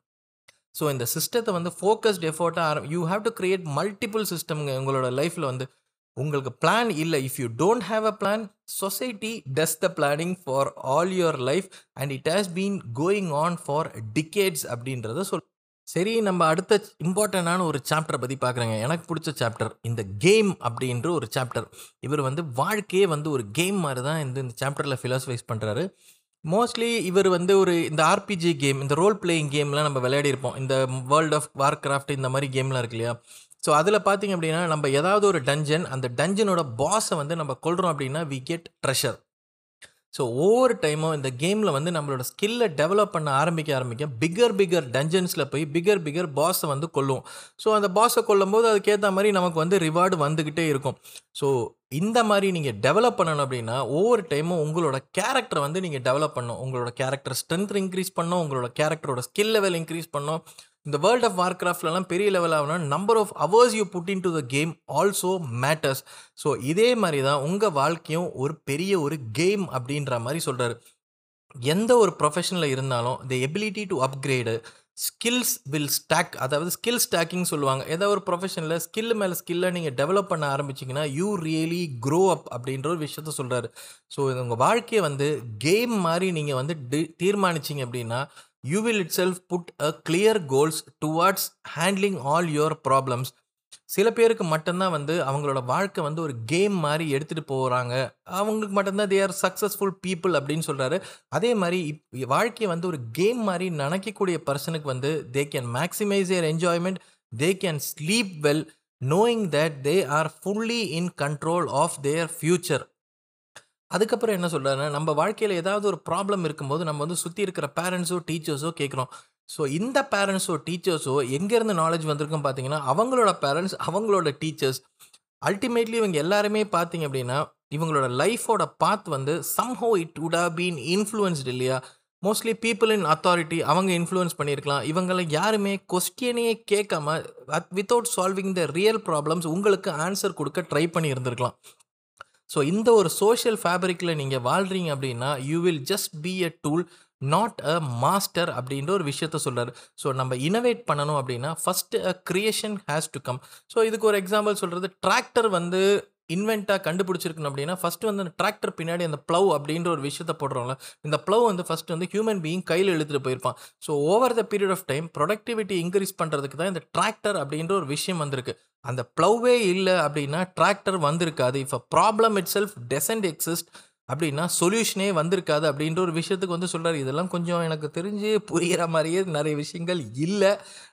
so இந்த சிஸ்டத்தை வந்து ஃபோக்கஸ்ட் எஃபோர்ட்டாக ஆரம் you have to create multiple சிஸ்டம்ங்க உங்களோட லைஃப்பில் வந்து. உங்களுக்கு பிளான் இல்லை. If you don't have a plan society does the planning for all your life and it has been going on for decades அப்படின்றத சொல். சரி நம்ம அடுத்த இம்பார்ட்டண்டான ஒரு சாப்டரை பற்றி பார்க்குறேங்க. எனக்கு பிடிச்ச சாப்டர் இந்த கேம் அப்படின்ற ஒரு சாப்டர் இவர் வந்து வாழ்க்கையே வந்து ஒரு கேம் மாதிரி தான் இந்த இந்த சாப்டரில் ஃபிலாசபைஸ் பண்ணுறாரு மோஸ்ட்லி இவர் வந்து ஒரு இந்த ஆர்பிஜி கேம் இந்த ரோல் பிளேயிங் கேம்லாம் நம்ம விளையாடிருப்போம். இந்த வேர்ல்ட் ஆஃப் வார் கிராஃப்ட் இந்த மாதிரி கேம்லாம் இருக்கு இல்லையா? ஸோ அதில் பார்த்தீங்க அப்படின்னா நம்ம ஏதாவது ஒரு டஞ்சன் அந்த டஞ்சனோட பாஸை வந்து நம்ம கொள்கிறோம் அப்படின்னா வி கெட் ட்ரெஷர் ஸோ ஒவ்வொரு டைமும் இந்த கேமில் வந்து நம்மளோட ஸ்கில்லை டெவலப் பண்ண ஆரம்பிக்க ஆரம்பிக்க பிகர் பிகர் டஞ்சன்ஸில் போய் பிகர் பிகர் பாஸை வந்து கொல்லுவோம். ஸோ அந்த பாஸை கொல்லும் போது அதுக்கேற்ற மாதிரி நமக்கு வந்து ரிவார்டு வந்துக்கிட்டே இருக்கும். ஸோ இந்த மாதிரி நீங்கள் டெவலப் பண்ணணும் அப்படின்னா ஒவ்வொரு டைமும் உங்களோட கேரக்டரை வந்து நீங்கள் டெவலப் பண்ணணும். உங்களோட கேரக்டர் ஸ்ட்ரென்த் இன்க்ரீஸ் பண்ணணும். உங்களோட கேரக்டரோட ஸ்கில் லெவல் இன்க்ரீஸ் பண்ணணும். இந்த வேர்ல்ட் ஆஃப் வார் கிராஃப்ட்லலாம் பெரிய லெவல் ஆகணும் number of hours you put into the game also matters so இதே மாதிரி தான் உங்கள் வாழ்க்கையும் ஒரு பெரிய ஒரு கேம் அப்படின்ற மாதிரி சொல்கிறாரு எந்த ஒரு ப்ரொஃபஷனில் இருந்தாலும் the ability to upgrade skills will stack அதாவது ஸ்கில் ஸ்டாக்கிங் சொல்லுவாங்க. ஏதாவது ஒரு ப்ரொஃபஷனில் ஸ்கில் மேலே ஸ்கில்லை நீங்கள் டெவலப் பண்ண ஆரம்பிச்சிங்கன்னா யூ ரியலி க்ரோ அப் அப்படின்ற ஒரு விஷயத்த சொல்கிறாரு ஸோ இது உங்கள் வாழ்க்கையை வந்து கேம் மாதிரி நீங்கள் வந்து டி தீர்மானிச்சிங்க அப்படின்னா you will itself put a clear goals towards handling all your problems சில பேருக்கு மட்டும்தான் வந்து அவங்களோட வாழ்க்கை வந்து ஒரு கேம் மாதிரி எடுத்துகிட்டு போகிறாங்க அவங்களுக்கு மட்டும்தான் தே ஆர் சக்ஸஸ்ஃபுல் பீப்புள் அப்படின்னு சொல்கிறாரு அதே மாதிரி இப் வாழ்க்கையை வந்து ஒரு கேம் மாதிரி நினைக்கக்கூடிய பர்சனுக்கு வந்து they can maximise their enjoyment they can sleep well knowing that they are fully in control of their future அதுக்கப்புறம் என்ன சொல்கிறாருன்னா நம்ம வாழ்க்கையில் ஏதாவது ஒரு ப்ராப்ளம் இருக்கும்போது நம்ம வந்து சுற்றி இருக்கிற பேரண்ட்ஸோ டீச்சர்ஸோ கேட்குறோம். ஸோ இந்த பேரண்ட்ஸோ டீச்சர்ஸோ எங்கேருந்து நாலேஜ் வந்திருக்கும் பார்த்தீங்கன்னா அவங்களோட பேரண்ட்ஸ் அவங்களோட டீச்சர்ஸ் அல்டிமேட்லி இவங்க எல்லாருமே பார்த்தீங்க அப்படின்னா இவங்களோட லைஃபோட பாத் வந்து somehow it would have been influenced இல்லையா? மோஸ்ட்லி பீப்புள் இன் அத்தாரிட்டி அவங்க இன்ஃப்ளூயன்ஸ் பண்ணியிருக்கலாம். இவங்களை யாருமே கொஸ்டினையே கேட்காம without solving the real problems உங்களுக்கு ஆன்சர் கொடுக்க ட்ரை பண்ணி இருந்திருக்கலாம் ஸோ இந்த ஒரு சோஷியல் ஃபேப்ரிக்கில் நீங்கள் வாழ்கிறீங்க அப்படின்னா you will just be a tool not a master அப்படின்ற ஒரு விஷயத்த சொல்கிறார் ஸோ நம்ம இனோவேட் பண்ணணும் அப்படின்னா first a creation has to come so இதுக்கு ஒரு எக்ஸாம்பிள் சொல்கிறது டிராக்டர் வந்து இன்வெண்ட்டாக கண்டுபிடிச்சிருக்கணும் அப்படின்னா ஃபஸ்ட்டு வந்து அந்த டிராக்டர் பின்னாடி அந்த ப்ளவ் அப்படின்ற ஒரு விஷயத்த போடுறோம்ல இந்த ப்ளவ் வந்து ஃபஸ்ட்டு வந்து ஹியூமன் பீயிங் கையில் இழுத்துட்டு போயிருப்பான். So over the period of time productivity increase பண்ணுறதுக்கு தான் இந்த டிராக்டர் அப்படின்ற ஒரு விஷயம் வந்திருக்கு. அந்த ப்ளவ்வே இல்லை அப்படின்னா டிராக்டர் வந்திருக்காது. If a problem itself doesn't exist அப்படின்னா சொல்யூஷனே வந்திருக்காது அப்படின்ற ஒரு விஷயத்துக்கு வந்து சொல்கிறார் இதெல்லாம் கொஞ்சம் எனக்கு தெரிஞ்சு புரிகிற மாதிரியே நிறைய விஷயங்கள் இல்லை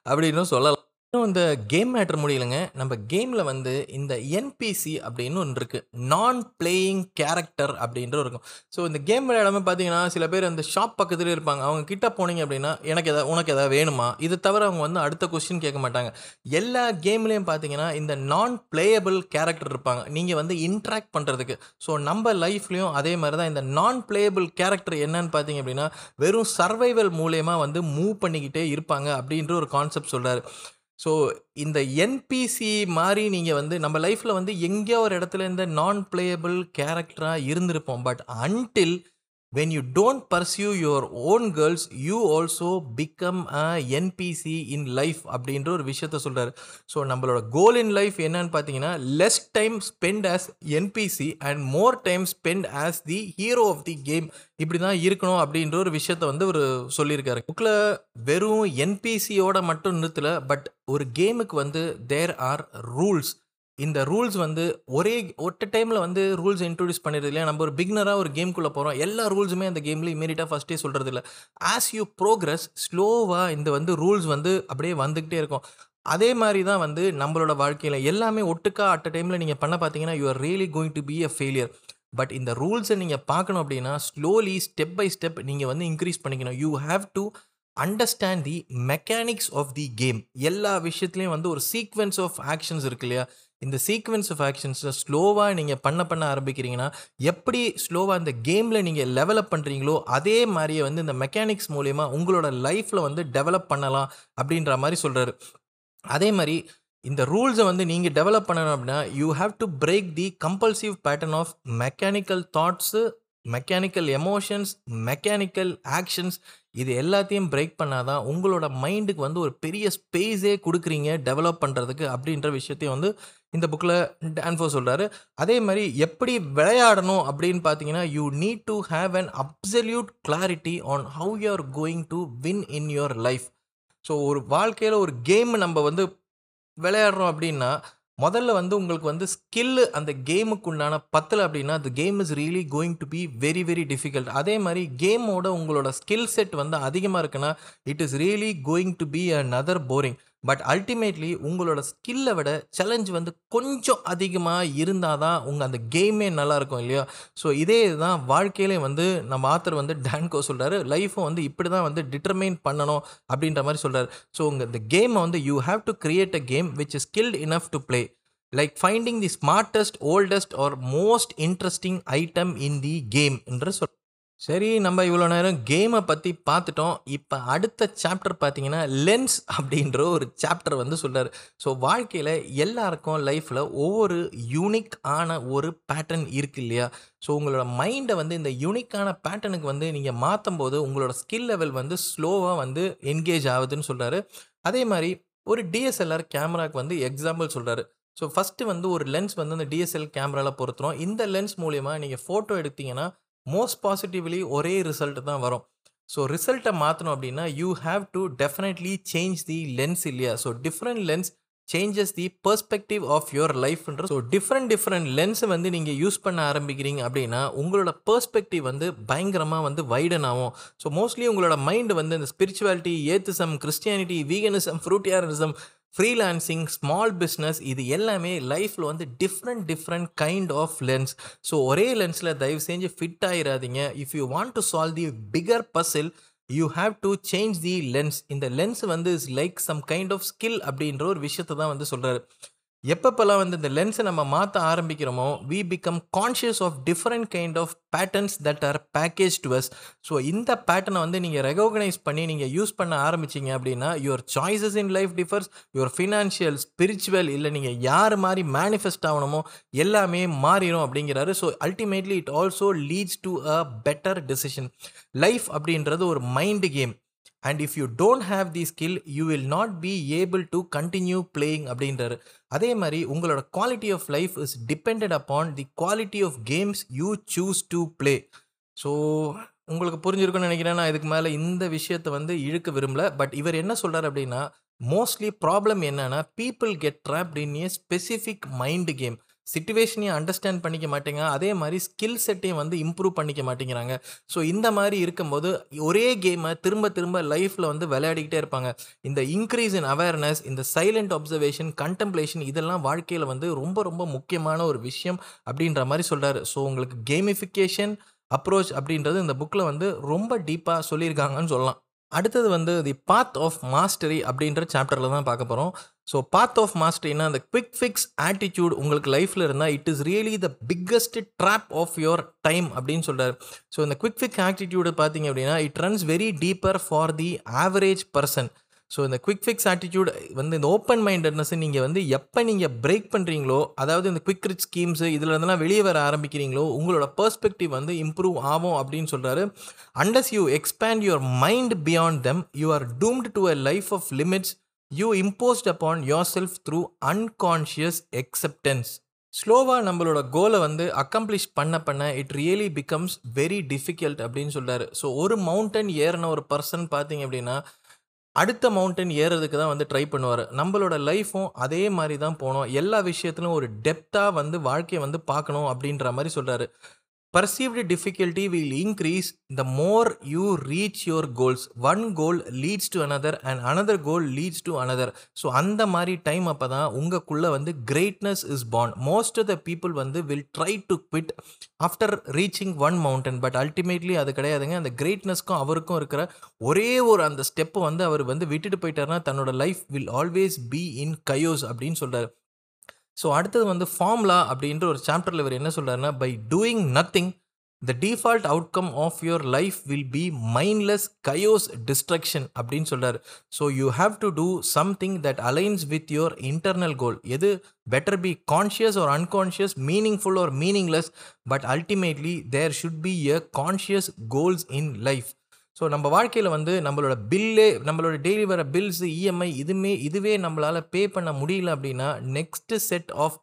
அப்படின்னு சொல்லலாம். இன்னும் இந்த கேம் மேட்ரு முடியலைங்க. நம்ம கேமில் வந்து இந்த என்பிசி அப்படின்னு ஒன்று இருக்குது நான் பிளேயிங் கேரக்டர் அப்படின்ற இருக்கும். ஸோ இந்த கேம் விளையாடாமல் பார்த்தீங்கன்னா சில பேர் அந்த ஷாப் பக்கத்துலேயே இருப்பாங்க. அவங்க கிட்ட போனீங்க அப்படின்னா எனக்கு எதாவது உனக்கு எதாவது வேணுமா? இது தவிர அவங்க வந்து அடுத்த கொஸ்டின் கேட்க மாட்டாங்க. எல்லா கேம்லேயும் பார்த்தீங்கன்னா இந்த நான் பிளேயபிள் கேரக்டர் இருப்பாங்க. நீங்கள் வந்து இன்ட்ராக்ட் பண்ணுறதுக்கு ஸோ நம்ம லைஃப்லேயும் அதே மாதிரி தான் இந்த நான் பிளேயபிள் கேரக்டர் என்னன்னு பார்த்தீங்க அப்படின்னா வெறும் சர்வைவல் மூலயமா வந்து மூவ் பண்ணிக்கிட்டே இருப்பாங்க அப்படின்ற ஒரு கான்செப்ட் சொல்கிறாரு ஸோ இந்த என்பிசி மாதிரி நீங்கள் வந்து நம்ம லைஃப்பில் வந்து எங்கேயோ ஒரு இடத்துல இந்த நான் பிளேயபிள் கேரக்டராக இருந்திருப்போம். But until when you don't pursue your own goals you also become a NPC in life அப்படின்ற ஒரு விஷயத்த சொல்கிறாரு ஸோ நம்மளோட கோல் இன் லைஃப் என்னன்னு பார்த்தீங்கன்னா less time spend as NPC and more time spend as the hero of the game இப்படி தான் இருக்கணும் அப்படின்ற ஒரு விஷயத்த வந்து ஒரு சொல்லியிருக்காரு. புக்கில் வெறும் என்பிசியோட மட்டும் நிறுத்தலை பட் ஒரு கேமுக்கு வந்து தேர் ஆர் ரூல்ஸ் இந்த ரூல்ஸ் வந்து ஒரே ஒட்ட டைமில் வந்து ரூல்ஸ் இன்ட்ரடியூஸ் பண்ணுறது இல்லையா? நம்ம ஒரு பிக்னராக ஒரு கேம்குள்ளே போகிறோம் எல்லா ரூல்ஸுமே அந்த கேமில் இமீடியட்டாக ஃபஸ்ட்டே சொல்கிறது இல்லை. ஆஸ் யூ ப்ரோக்ரஸ் ஸ்லோவாக இந்த வந்து ரூல்ஸ் வந்து அப்படியே வந்துக்கிட்டே இருக்கும். அதே மாதிரி தான் வந்து நம்மளோட வாழ்க்கையில் எல்லாமே ஒட்டுக்கா அட் அ டைமில் நீங்கள் பண்ண பார்த்தீங்கன்னா you are really going to be a failure but இந்த ரூல்ஸை நீங்கள் பார்க்கணும் அப்படின்னா ஸ்லோலி ஸ்டெப் பை ஸ்டெப் நீங்கள் வந்து இன்க்ரீஸ் பண்ணிக்கணும். You have to understand the mechanics of the game எல்லா விஷயத்துலையும் வந்து ஒரு சீக்வன்ஸ் ஆஃப் ஆக்ஷன்ஸ் இருக்கு இல்லையா? இந்த சீக்வன்ஸ் ஆஃப் ஆக்ஷன்ஸை ஸ்லோவாக நீங்கள் பண்ண பண்ண ஆரம்பிக்கிறீங்கன்னா எப்படி ஸ்லோவாக இந்த கேமில் நீங்கள் லெவலப் பண்ணுறீங்களோ அதே மாதிரியே வந்து இந்த மெக்கானிக்ஸ் மூலயமா உங்களோட லைஃப்பில் வந்து டெவலப் பண்ணலாம் அப்படின்ற மாதிரி சொல்கிறாரு அதே மாதிரி இந்த ரூல்ஸை வந்து நீங்கள் டெவலப் பண்ணணும் அப்படின்னா you have to break the compulsive pattern of mechanical thoughts mechanical emotions mechanical actions இது எல்லாத்தையும் பிரேக் பண்ணாதான் உங்களோட மைண்டுக்கு வந்து ஒரு பெரிய ஸ்பேஸே கொடுக்குறீங்க டெவலப் பண்ணுறதுக்கு அப்படின்ற விஷயத்தையும் வந்து இந்த புக்கில் டான்ஃபோ சொல்கிறாரு அதே மாதிரி எப்படி விளையாடணும் அப்படின்னு பார்த்தீங்கன்னா you need to have an absolute clarity on how you are going to win in your life so ஒரு வாழ்க்கையில் ஒரு கேம் நம்ம வந்து விளையாடுறோம் அப்படின்னா முதல்ல வந்து உங்களுக்கு வந்து ஸ்கில்லு அந்த கேமுக்கு உண்டான பத்தில் அப்படின்னா அந்த game is really going to be very very difficult அதே மாதிரி கேமோட உங்களோட ஸ்கில் செட் வந்து அதிகமாக இருக்குன்னா it is really going to be another boring but ultimately உங்களோட ஸ்கில்லை விட சேலஞ்ச் வந்து கொஞ்சம் அதிகமாக இருந்தால் தான் உங்கள் அந்த கேமே நல்லாயிருக்கும் இல்லையா? ஸோ இதே தான் வாழ்க்கையிலே வந்து நம்ம ஆத்தர் வந்து டான்கோ சொல்கிறாரு லைஃப்பை வந்து இப்படி தான் வந்து டிட்டர்மைன் பண்ணணும் அப்படின்ற மாதிரி சொல்கிறாரு ஸோ உங்கள் இந்த கேமை வந்து you have to create a game which is skilled enough to play like finding the smartest oldest or most interesting item in the game என்று சொல் சரி நம்ம இவ்வளோ நேரம் கேமை பற்றி பார்த்துட்டோம். இப்போ அடுத்த சாப்டர் பார்த்தீங்கன்னா லென்ஸ் அப்படின்ற ஒரு சாப்டர் வந்து சொல்கிறார் ஸோ வாழ்க்கையில் எல்லாருக்கும் லைஃப்பில் ஒவ்வொரு யூனிக் ஆன ஒரு பேட்டர்ன் இருக்கு இல்லையா? ஸோ உங்களோட மைண்டை வந்து இந்த யூனிக்கான பேட்டர்னுக்கு வந்து நீங்கள் மாற்றும் போது உங்களோட ஸ்கில் லெவல் வந்து ஸ்லோவாக வந்து என்கேஜ் ஆகுதுன்னு சொல்கிறாரு அதே மாதிரி ஒரு டிஎஸ்எல்ஆர் கேமராக்கு வந்து எக்ஸாம்பிள் சொல்கிறாரு ஸோ ஃபஸ்ட்டு வந்து ஒரு லென்ஸ் வந்து அந்த டிஎஸ்எல் கேமராவில் பொருத்துறோம். இந்த லென்ஸ் மூலயமா நீங்கள் ஃபோட்டோ எடுத்தீங்கன்னா மோஸ்ட் பாசிட்டிவ்லி ஒரே ரிசல்ட் தான் வரும். ஸோ ரிசல்ட்டை மாற்றணும் அப்படின்னா you have to definitely change the lens இல்லையா? So different lens changes the perspective of your லைஃப்ன்ற so different different லென்ஸை வந்து நீங்கள் யூஸ் பண்ண ஆரம்பிக்கிறீங்க அப்படின்னா உங்களோட பெர்ஸ்பெக்டிவ் வந்து பயங்கரமாக வந்து வைடன் ஆகும். ஸோ மோஸ்ட்லி உங்களோட மைண்ட் வந்து இந்த spirituality atheism Christianity veganism fruitarianism freelancing small business இது எல்லாமே லைஃப்பில் வந்து different different kind of lens so ஒரே லென்ஸில் தயவு செஞ்சு fit ஆகிடாதீங்க if you want to solve the bigger puzzle you have to change the lens இந்த லென்ஸ் வந்து is like some kind of skill அப்படின்ற ஒரு விஷயத்தை தான் வந்து சொல்கிறாரு எப்பப்பெல்லாம் வந்து இந்த லென்ஸை நம்ம மாற்ற ஆரம்பிக்கிறோமோ we become conscious of different kind of patterns that are package to us so இந்த பேட்டர்னை வந்து நீங்கள் ரெகக்னைஸ் பண்ணி நீங்கள் யூஸ் பண்ண ஆரம்பிச்சிங்க அப்படின்னா your choices in life differs your financial spiritual இல்லை நீங்கள் யார் மாதிரி மேனிஃபெஸ்ட் ஆகணுமோ எல்லாமே மாறிடும் அப்படிங்கிறாரு. So ultimately it also leads to a better decision life அப்படின்றது ஒரு mind game and if you don't have the skill you will not be able to continue playing அப்படின்றாரு. அதே மாதிரி உங்களோட quality of life is depended upon the quality of games you choose to play so உங்களுக்கு புரிஞ்சிருக்குன்னு நினைக்கிறேன். நான் இதுக்கு மேலே இந்த விஷயத்தை வந்து இழுக்க விரும்பல. பட் இவர் என்ன சொல்கிறார் அப்படின்னா மோஸ்ட்லி ப்ராப்ளம் என்னன்னா people get trapped in a specific mind game சுச்சுவேஷனையும் understand பண்ணிக்க மாட்டேங்க. அதே மாதிரி ஸ்கில் செட்டையும் வந்து இம்ப்ரூவ் பண்ணிக்க மாட்டேங்கிறாங்க. ஸோ இந்த மாதிரி இருக்கும்போது ஒரே கேமை திரும்ப திரும்ப லைஃப்பில் வந்து விளையாடிக்கிட்டே இருப்பாங்க. இந்த இன்க்ரீஸ் இன் அவேர்னஸ் இந்த சைலண்ட் அப்சர்வேஷன் கண்டம்ப்ளேஷன் இதெல்லாம் வாழ்க்கையில் வந்து ரொம்ப ரொம்ப முக்கியமான ஒரு விஷயம் அப்படின்ற மாதிரி சொல்கிறாரு ஸோ உங்களுக்கு கேமிஃபிகேஷன் அப்ரோச் அப்படின்றது இந்த புக்கில் வந்து ரொம்ப டீப்பாக சொல்லியிருக்காங்கன்னு சொல்லலாம். அடுத்தது வந்து தி பாத் ஆஃப் மாஸ்டரி அப்படின்ற சாப்டரில் தான் பார்க்க போகிறோம் ஸோ பாத் ஆஃப் மாஸ்டரினா அந்த குவிக் ஃபிக்ஸ் ஆட்டிடியூட் உங்களுக்கு லைஃப்பில் இருந்தால் it is really the biggest trap of your time அப்படின்னு சொல்கிறார் ஸோ இந்த குவிக் ஃபிக்ஸ் ஆட்டிடியூடு பார்த்தீங்க அப்படின்னா it runs very deeper for the average person so இந்த குவிக் ஃபிக்ஸ் ஆட்டிடியூட் வந்து இந்த ஓப்பன் மைண்டட்னஸ் நீங்கள் வந்து எப்போ நீங்கள் பிரேக் பண்ணுறீங்களோ அதாவது இந்த குவிக் ரிச் ஸ்கீம்ஸு இதில் இருந்தெல்லாம் வெளியே வர ஆரம்பிக்கிறீங்களோ உங்களோட பெர்ஸ்பெக்டிவ் வந்து இம்ப்ரூவ் ஆகும் அப்படின்னு சொல்கிறாரு unless you expand your mind beyond them you are doomed to a life of limits you imposed upon yourself through unconscious expectations ஸ்லோவாக நம்மளோட கோலை வந்து அக்கம்ப்ளிஷ் பண்ண பண்ண it really becomes very difficult அப்படின்னு சொல்கிறாரு ஸோ ஒரு மவுண்டன் ஏறின ஒரு பர்சன் பார்த்தீங்க அப்படின்னா அடுத்த மவுண்டன் ஏறுறதுக்கு தான் வந்து ட்ரை பண்ணுவார். நம்மளோட லைஃப்பும் அதே மாதிரி தான் போகணும் எல்லா விஷயத்துலையும் ஒரு டெப்த்தாக வந்து வாழ்க்கையை வந்து பார்க்கணும் அப்படின்ற மாதிரி சொல்கிறாரு perceived difficulty will increase the more you reach your goals one goal leads to another and another goal leads to another so அந்த மாதிரி டைம் அப்போ தான் உங்களுக்குள்ளே வந்து greatness is born most of the people வந்து will try to quit after reaching one mountain but ultimately அது கிடையாதுங்க அந்த கிரேட்னஸ்க்கும் அவருக்கும் இருக்கிற ஒரே ஒரு அந்த ஸ்டெப்பை வந்து அவர் வந்து விட்டுட்டு போயிட்டார்னா தன்னோட life will always be in chaos அப்படின்னு சொல்கிறார் ஸோ அடுத்தது வந்து ஃபார்முலா அப்படின்ற ஒரு சாப்டரில் இவர் என்ன சொல்கிறாருன்னா by doing nothing the default outcome of your life will be mindless chaos destruction அப்படின்னு சொல்கிறார் so you have to do something that aligns with your internal goal எது பெட்டர் பி கான்ஷியஸ் ஒரு அன்கான்ஷியஸ் மீனிங்ஃபுல் ஒரு meaningless but ultimately there should be a conscious goals in life so நம்ம வாழ்க்கையில் வந்து நம்மளோட பில்லே நம்மளோட டெய்லி வர பில்ஸ் இஎம்ஐ இதுமே இதுவே நம்மளால் பே பண்ண முடியல அப்படின்னா நெக்ஸ்ட்டு செட் ஆஃப்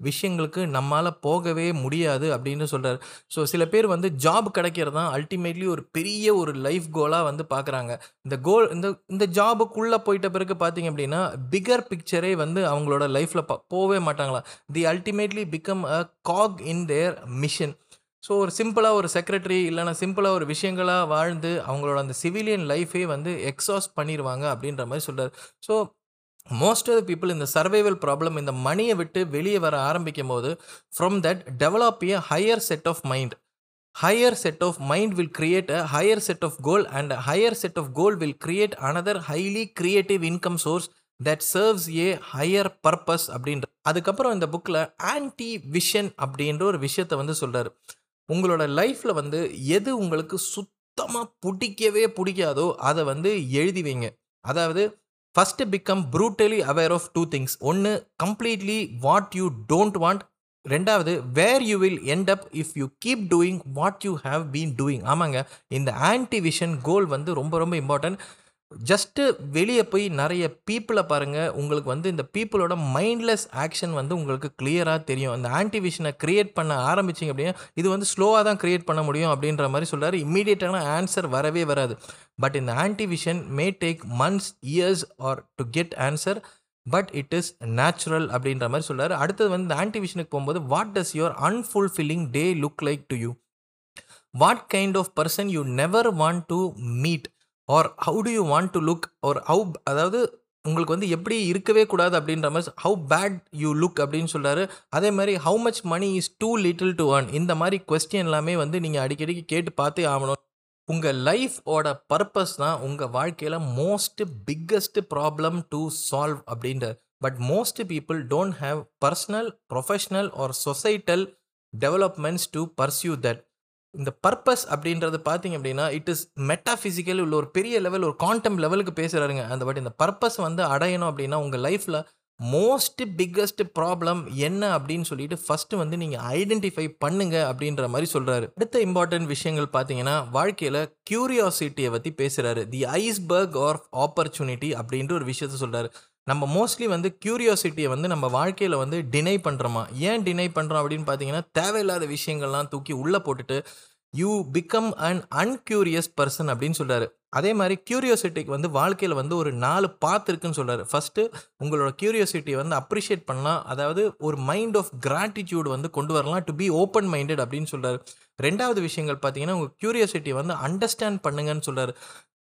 விஷயங்களுக்கு நம்மளால் போகவே முடியாது அப்படின்னு சொல்கிறார் ஸோ சில பேர் வந்து ஜாப் கிடைக்கிறது தான் அல்டிமேட்லி ஒரு பெரிய ஒரு லைஃப் கோலாக வந்து பார்க்குறாங்க இந்த கோல் இந்த இந்த ஜாபுக்குள்ளே போயிட்ட பிறகு பார்த்தீங்க அப்படின்னா பிகர் பிக்சரே வந்து அவங்களோட லைஃப்பில் போகவே மாட்டாங்களா? The ultimately become a cog in their mission so ஒரு சிம்பிளாக ஒரு செக்ரட்டரி இல்லைனா சிம்பிளாக ஒரு விஷயங்களாக வாழ்ந்து அவங்களோட அந்த சிவிலியன் லைஃபே வந்து எக்ஸாஸ்ட் பண்ணிடுவாங்க அப்படின்ற மாதிரி சொல்கிறார் so most of the people இந்த சர்வைவல் ப்ராப்ளம் இந்த மணியை விட்டு வெளியே வர ஆரம்பிக்கும் போது from that develop a higher set of mind higher set of mind will create a higher set of goal and higher set of goal will create another highly creative income source that serves a higher purpose அப்படின்ற. அதுக்கப்புறம் இந்த புக்கில் anti vision அப்படின்ற ஒரு விஷயத்தை வந்து சொல்கிறார் உங்களோட லைஃப்பில் வந்து எது உங்களுக்கு சுத்தமாக பிடிக்கவே பிடிக்காதோ அதை வந்து எழுதி வைங்க. அதாவது first become brutally aware of two things ஒன்று completely what you don't want ரெண்டாவது where you will end up if you keep doing what you have been doing ஆமாங்க இந்த ஆன்டி விஷன் கோல் வந்து ரொம்ப ரொம்ப இம்பார்ட்டன்ட் ஜஸ்ட்டு வெளியே போய் நிறைய பீப்புளை பாருங்கள் உங்களுக்கு வந்து இந்த பீப்புளோட மைண்ட்லெஸ் ஆக்ஷன் வந்து உங்களுக்கு கிளியராக தெரியும். இந்த ஆன்டிவிஷனை க்ரியேட் பண்ண ஆரம்பிச்சிங்க அப்படின்னா இது வந்து ஸ்லோவாக தான் க்ரியேட் பண்ண முடியும் அப்படின்ற மாதிரி சொல்கிறார் இம்மீடியட்டான ஆன்சர் வரவே வராது. பட் இந்த anti vision may take months years or to get answer but it is natural அப்படின்ற மாதிரி சொல்கிறார் அடுத்தது வந்து இந்த ஆன்டிவிஷனுக்கு போகும்போது what does your unfulfilling day look like to you what kind of person you never want to meet or how do you want to look or how அதாவது உங்களுக்கு வந்து எப்படி இருக்கவே கூடாது அப்படின்ற மாதிரி ஹவு பேட் யூ லுக் அப்படின்னு சொல்கிறாரு அதே மாதிரி how much money is too little to earn இந்த மாதிரி கொஸ்டின் எல்லாமே வந்து நீங்கள் அடிக்கடிக்கு கேட்டு பார்த்தே ஆகணும். உங்கள் லைஃபோட பர்பஸ் தான் உங்கள் வாழ்க்கையில் most biggest problem to solve அப்படின்ற. But most people don't have personal professional or societal developments to pursue that இந்த பர்பஸ் அப்படின்றது பார்த்தீங்க அப்படின்னா இட் இஸ் மெட்டாஃபிசிக்கல் உள்ள ஒரு பெரிய லெவல் ஒரு கான்டம் லெவலுக்கு பேசுகிறாருங்க அந்த பட் இந்த பர்பஸ் வந்து அடையணும் அப்படின்னா உங்கள் லைஃப்பில் மோஸ்ட் பிக்கஸ்ட் ப்ராப்ளம் என்ன அப்படின்னு சொல்லிட்டு ஃபஸ்ட்டு வந்து நீங்கள் ஐடென்டிஃபை பண்ணுங்க அப்படின்ற மாதிரி சொல்கிறாரு அடுத்த இம்பார்ட்டன்ட் விஷயங்கள் பார்த்தீங்கன்னா வாழ்க்கையில் க்யூரியாசிட்டியை பற்றி பேசுகிறாரு தி ஐஸ்பர்க் ஆர் ஆப்பர்ச்சுனிட்டி அப்படின்ற ஒரு விஷயத்த சொல்கிறாரு நம்ம மோஸ்ட்லி வந்து க்யூரியாசிட்டியை வந்து நம்ம வாழ்க்கையில் வந்து டினை பண்ணுறோமா ஏன் டினை பண்ணுறோம் அப்படின்னு பார்த்தீங்கன்னா தேவையில்லாத விஷயங்கள்லாம் தூக்கி உள்ளே போட்டுட்டு you become an uncurious person அப்படின்னு சொல்கிறாரு அதே மாதிரி க்யூரியோசிட்டிக்கு வந்து வாழ்க்கையில் வந்து ஒரு நாலு பாத் இருக்குன்னு சொல்கிறாரு ஃபஸ்ட்டு உங்களோட க்யூரியோசிட்டியை வந்து அப்ரிஷியேட் பண்ணலாம் அதாவது ஒரு மைண்ட் ஆஃப் கிராட்டிடியூட் வந்து கொண்டு வரலாம் டு பி ஓப்பன் மைண்டட் அப்படின்னு சொல்கிறாரு ரெண்டாவது விஷயங்கள் பார்த்தீங்கன்னா உங்கள் க்யூரியோசிட்டியை வந்து அண்டர்ஸ்டாண்ட் பண்ணுங்கன்னு சொல்கிறார்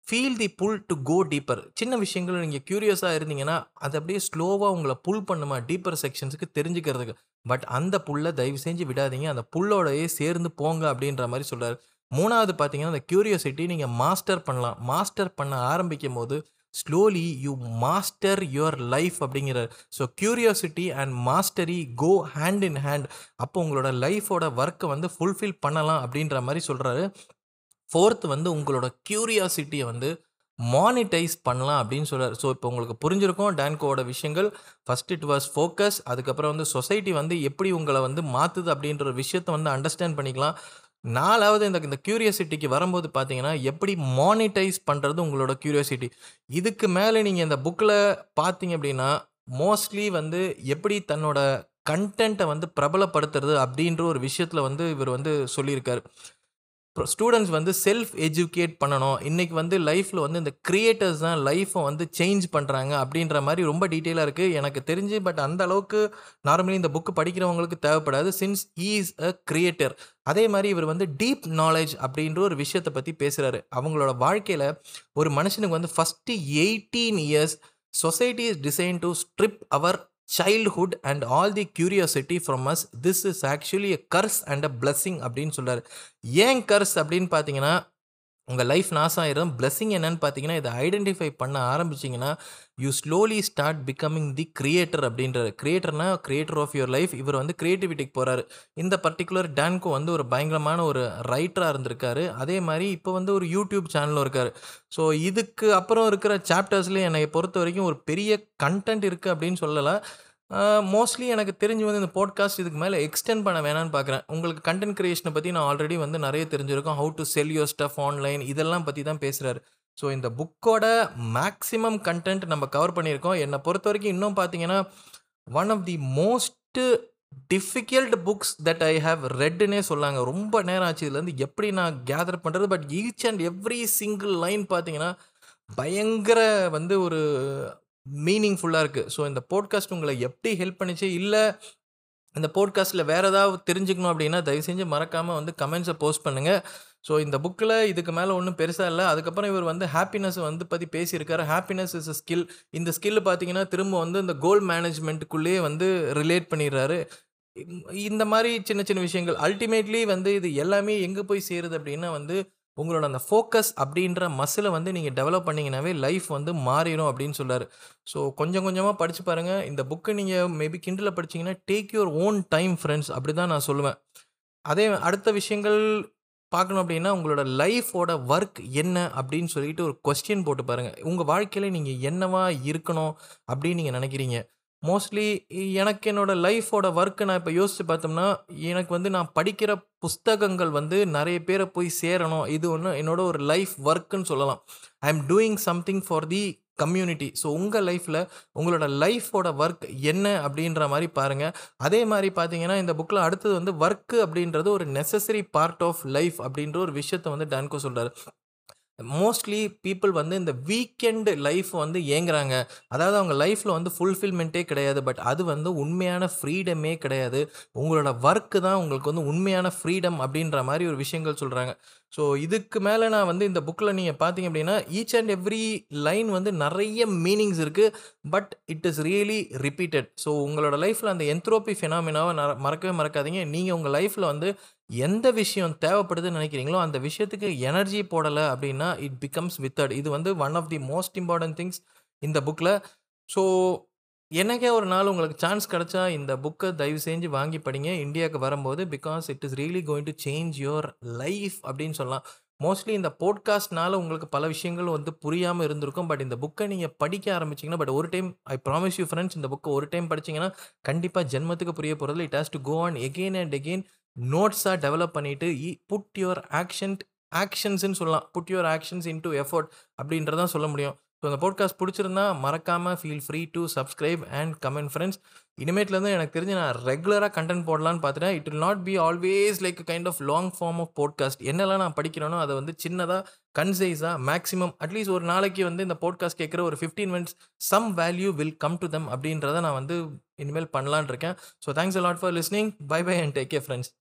feel the pull to go deeper சின்ன விஷயங்கள் நீங்கள் க்யூரியஸாக இருந்தீங்கன்னா அது அப்படியே ஸ்லோவாக உங்களை புல் பண்ணுமா? டீப்பர் செக்ஷன்ஸுக்கு தெரிஞ்சுக்கிறதுக்கு. பட் அந்த புல்லை தயவு செஞ்சு விடாதீங்க. அந்த புல்லோடையே சேர்ந்து போங்க அப்படின்ற மாதிரி சொல்கிறார் மூணாவது பார்த்தீங்கன்னா அந்த க்யூரியோசிட்டி நீங்கள் மாஸ்டர் பண்ணலாம். மாஸ்டர் பண்ண ஆரம்பிக்கும் போது slowly you master your life அப்படிங்கிறார். So curiosity and mastery go hand in hand அப்போ உங்களோட லைஃபோட ஒர்க்கை வந்து ஃபுல்ஃபில் பண்ணலாம் அப்படின்ற மாதிரி சொல்கிறாரு ஃபோர்த் வந்து உங்களோட க்யூரியாசிட்டியை வந்து மானிட்டைஸ் பண்ணலாம் அப்படின்னு சொல்கிறார் ஸோ இப்போ உங்களுக்கு புரிஞ்சிருக்கும் டேன்கோவோட விஷயங்கள். ஃபஸ்ட் இட் வாஸ் ஃபோக்கஸ் அதுக்கப்புறம் வந்து சொசைட்டி வந்து எப்படி உங்களை வந்து மாற்றுது அப்படின்ற ஒரு விஷயத்தை வந்து அண்டர்ஸ்டாண்ட் பண்ணிக்கலாம். நாலாவது இந்த இந்த க்யூரியாசிட்டிக்கு வரும்போது பார்த்தீங்கன்னா எப்படி மானிட்டைஸ் பண்ணுறது உங்களோட க்யூரியாசிட்டி இதுக்கு மேலே நீங்கள் இந்த புக்கில் பார்த்தீங்க அப்படின்னா மோஸ்ட்லி வந்து எப்படி தன்னோட கண்டென்ட்டை வந்து பிரபலப்படுத்துறது அப்படின்ற ஒரு விஷயத்தில் வந்து இவர் வந்து சொல்லியிருக்காரு. ஸ்டூடெண்ட்ஸ் வந்து செல்ஃப் எஜுகேட் பண்ணணும். இன்றைக்கி வந்து லைஃப்பில் வந்து இந்த க்ரியேட்டர்ஸ் தான் லைஃப்பை வந்து சேஞ்ச் பண்ணுறாங்க அப்படின்ற மாதிரி ரொம்ப டீட்டெயிலாக இருக்குது எனக்கு தெரிஞ்சு பட் அந்த அளவுக்கு நார்மலி இந்த புக்கு படிக்கிறவங்களுக்கு தேவைப்படாது. சின்ஸ் ஈஸ் அ கிரியேட்டர் அதே மாதிரி இவர் வந்து டீப் நாலேஜ் அப்படின்ற ஒரு விஷயத்தை பற்றி பேசுகிறாரு அவங்களோட வாழ்க்கையில் ஒரு மனுஷனுக்கு வந்து first eighteen years society is design to strip our childhood and all the curiosity from us this is actually a curse and a blessing அப்படின்னு சொல்கிறார் ஏன் கர்ஸ் அப்படின்னு பார்த்தீங்கன்னா உங்கள் லைஃப் நாசம் ஆயிரும் பிளெஸிங் என்னன்னு பார்த்தீங்கன்னா இதை ஐடென்டிஃபை பண்ண ஆரம்பிச்சிங்கன்னா you slowly start becoming the creator அப்படின்றார். கிரியேட்டர்னா கிரியேட்டர் ஆஃப் யுவர் லைஃப் இவர் வந்து கிரியேட்டிவிட்டிக்கு போகிறாரு இந்த பர்டிகுலர் டேன்கோ வந்து ஒரு பயங்கரமான ஒரு ரைட்டராக இருந்திருக்காரு. அதே மாதிரி இப்போ வந்து ஒரு யூடியூப் சேனலும் இருக்கார். ஸோ இதுக்கு அப்புறம் இருக்கிற சாப்டர்ஸ்லேயே என்னை பொறுத்த வரைக்கும் ஒரு பெரிய கண்டென்ட் இருக்குது அப்படின்னு சொல்லலை. மோஸ்ட்லி எனக்கு தெரிஞ்சு வந்து இந்த பாட்காஸ்ட் இதுக்கு மேலே எக்ஸ்டெண்ட் பண்ண வேணான்னு பார்க்குறேன் உங்களுக்கு கண்டென்ட் க்ரியேஷனை பற்றி நான் ஆல்ரெடி வந்து நிறைய தெரிஞ்சிருக்கோம். How to sell your stuff online இதெல்லாம் பற்றி தான் பேசுகிறாரு ஸோ இந்த புக்கோட மேக்ஸிமம் கண்டென்ட் நம்ம கவர் பண்ணியிருக்கோம். என்னை பொறுத்த வரைக்கும் இன்னும் பார்த்தீங்கன்னா one of the most difficult books that I have ரெட்டுன்னே சொல்லாங்க. ரொம்ப நேரம் ஆச்சு. இதுலேருந்து எப்படி நான் கேதர் பண்ணுறது but each and every single line பார்த்தீங்கன்னா பயங்கர வந்து ஒரு மீனிங்ஃபுல்லாக இருக்குது ஸோ இந்த போட்காஸ்ட் உங்களை எப்படி ஹெல்ப் பண்ணிச்சு? இல்லை இந்த போட்காஸ்ட்டில் வேறு ஏதாவது தெரிஞ்சுக்கணும் அப்படின்னா தயவு செஞ்சு மறக்காமல் வந்து கமெண்ட்ஸை போஸ்ட் பண்ணுங்கள் ஸோ இந்த புக்கில் இதுக்கு மேலே ஒன்றும் பெருசாக இல்லை. அதுக்கப்புறம் இவர் வந்து ஹாப்பினஸ் வந்து பற்றி பேசியிருக்காரு. ஹாப்பினஸ் இஸ் அ ஸ்கில் இந்த ஸ்கில் பார்த்தீங்கன்னா திரும்ப வந்து இந்த கோல் மேனேஜ்மெண்ட்டுக்குள்ளேயே வந்து ரிலேட் பண்ணிடுறாரு. இந்த மாதிரி சின்ன சின்ன விஷயங்கள். அல்டிமேட்லி வந்து இது எல்லாமே எங்கே போய் சேருது அப்படின்னா வந்து உங்களோட அந்த ஃபோக்கஸ் அப்படின்ற மசிலை வந்து நீங்கள் டெவலப் பண்ணிங்கனாவே லைஃப் வந்து மாறிடும் அப்படின்னு சொல்லார். ஸோ கொஞ்சம் கொஞ்சமாக படித்து பாருங்கள் இந்த புக்கை நீங்கள் மேபி கிண்டில் படிச்சிங்கன்னா take your own time friends அப்படி தான் நான் சொல்லுவேன். அதே அடுத்த விஷயங்கள் பார்க்கணும் அப்படின்னா உங்களோட லைஃபோட ஒர்க் என்ன அப்படின்னு சொல்லிட்டு ஒரு கொஸ்டின் போட்டு பாருங்கள் உங்கள் வாழ்க்கையில் நீங்கள் என்னவா இருக்கணும் அப்படின்னு நீங்கள் நினைக்கிறீங்க? மோஸ்ட்லி எனக்கு என்னோடய லைஃபோட ஒர்க்கு நான் இப்போ யோசித்து பார்த்தோம்னா எனக்கு வந்து நான் படிக்கிற புஸ்தகங்கள் வந்து நிறைய பேரை போய் சேரணும். இது ஒன்று என்னோட ஒரு லைஃப் ஒர்க்குன்னு சொல்லலாம். I am doing something for the community so உங்கள் லைஃப்பில் உங்களோட லைஃபோட ஒர்க் என்ன அப்படின்ற மாதிரி பாருங்கள் அதே மாதிரி பார்த்தீங்கன்னா இந்த புக்கில் அடுத்தது வந்து ஒர்க்கு அப்படின்றது ஒரு நெசசரி பார்ட் ஆஃப் லைஃப் அப்படின்ற ஒரு விஷயத்த வந்து டான்கோ சொல்கிறார் மோஸ்ட்லி பீப்புள் வந்து இந்த வீக்கெண்டு லைஃப் வந்து ஏங்குறாங்க. அதாவது அவங்க லைஃப்பில் வந்து ஃபுல்ஃபில்மெண்ட்டே கிடையாது. பட் அது வந்து உண்மையான ஃப்ரீடமே கிடையாது. உங்களோட ஒர்க்கு தான் உங்களுக்கு வந்து உண்மையான ஃப்ரீடம் அப்படின்ற மாதிரி ஒரு விஷயங்கள் சொல்கிறாங்க ஸோ இதுக்கு மேலே நான் வந்து இந்த புக்கில் நீங்கள் பார்த்தீங்க அப்படின்னா ஈச் அண்ட் எவ்ரி லைன் வந்து நிறைய மீனிங்ஸ் இருக்குது but it is really repeated so உங்களோட லைஃப்பில் அந்த என்த்ரோபி ஃபினாமினாவை மறக்கவே மறக்காதீங்க. நீங்கள் உங்கள் லைஃப்பில் வந்து எந்த விஷயம் தேவைப்படுதுன்னு நினைக்கிறீங்களோ அந்த விஷயத்துக்கு எனர்ஜி போடலை அப்படின்னா இட் பிகம்ஸ் வித்தட் இது வந்து one of the most important things இந்த புக்கில் ஸோ எனக்கே ஒரு நாள் உங்களுக்கு சான்ஸ் கிடச்சா இந்த புக்கை தயவு செஞ்சு வாங்கி படிங்க. இந்தியாவுக்கு வரும்போது because it is really going to change your life அப்படின்னு சொல்லலாம். மோஸ்ட்லி இந்த போட்காஸ்ட்னால உங்களுக்கு பல விஷயங்கள் வந்து புரியாமல் இருந்திருக்கும். பட் இந்த புக்கை நீங்கள் படிக்க ஆரம்பிச்சிங்கன்னா பட் ஒரு time I promise you friends இந்த புக்கை ஒரு டைம் படிச்சிங்கன்னா கண்டிப்பாக ஜென்மத்துக்கு புரிய போகிறது it has to go on again and again நோட்ஸாக develop பண்ணிவிட்டு புட் யுவர் ஆக்ஷன் ஆக்ஷன்ஸ்னு சொல்லலாம். Put your actions into effort அப்படின்றதான் சொல்ல முடியும். ஸோ அந்த போட்காஸ்ட் பிடிச்சிருந்தா மறக்காமல் feel free to subscribe and comment friends இனிமேட்லேருந்து எனக்கு தெரிஞ்சு நான் ரெகுலராக கண்டென்ட் போடலான்னு பார்த்துட்டேன். It will not be always like kind of long form of podcast என்னெல்லாம் நான் படிக்கிறேனோ அதை வந்து சின்னதாக கன்சைஸாக மேக்ஸிமம் அட்லீஸ்ட் ஒரு நாளைக்கு வந்து இந்த போட்காஸ்ட் கேட்குற ஒரு fifteen minutes some value will come to them அப்படின்றத நான் வந்து இனிமேல் பண்ணலான் இருக்கேன். So thanks a lot for listening bye bye and take care friends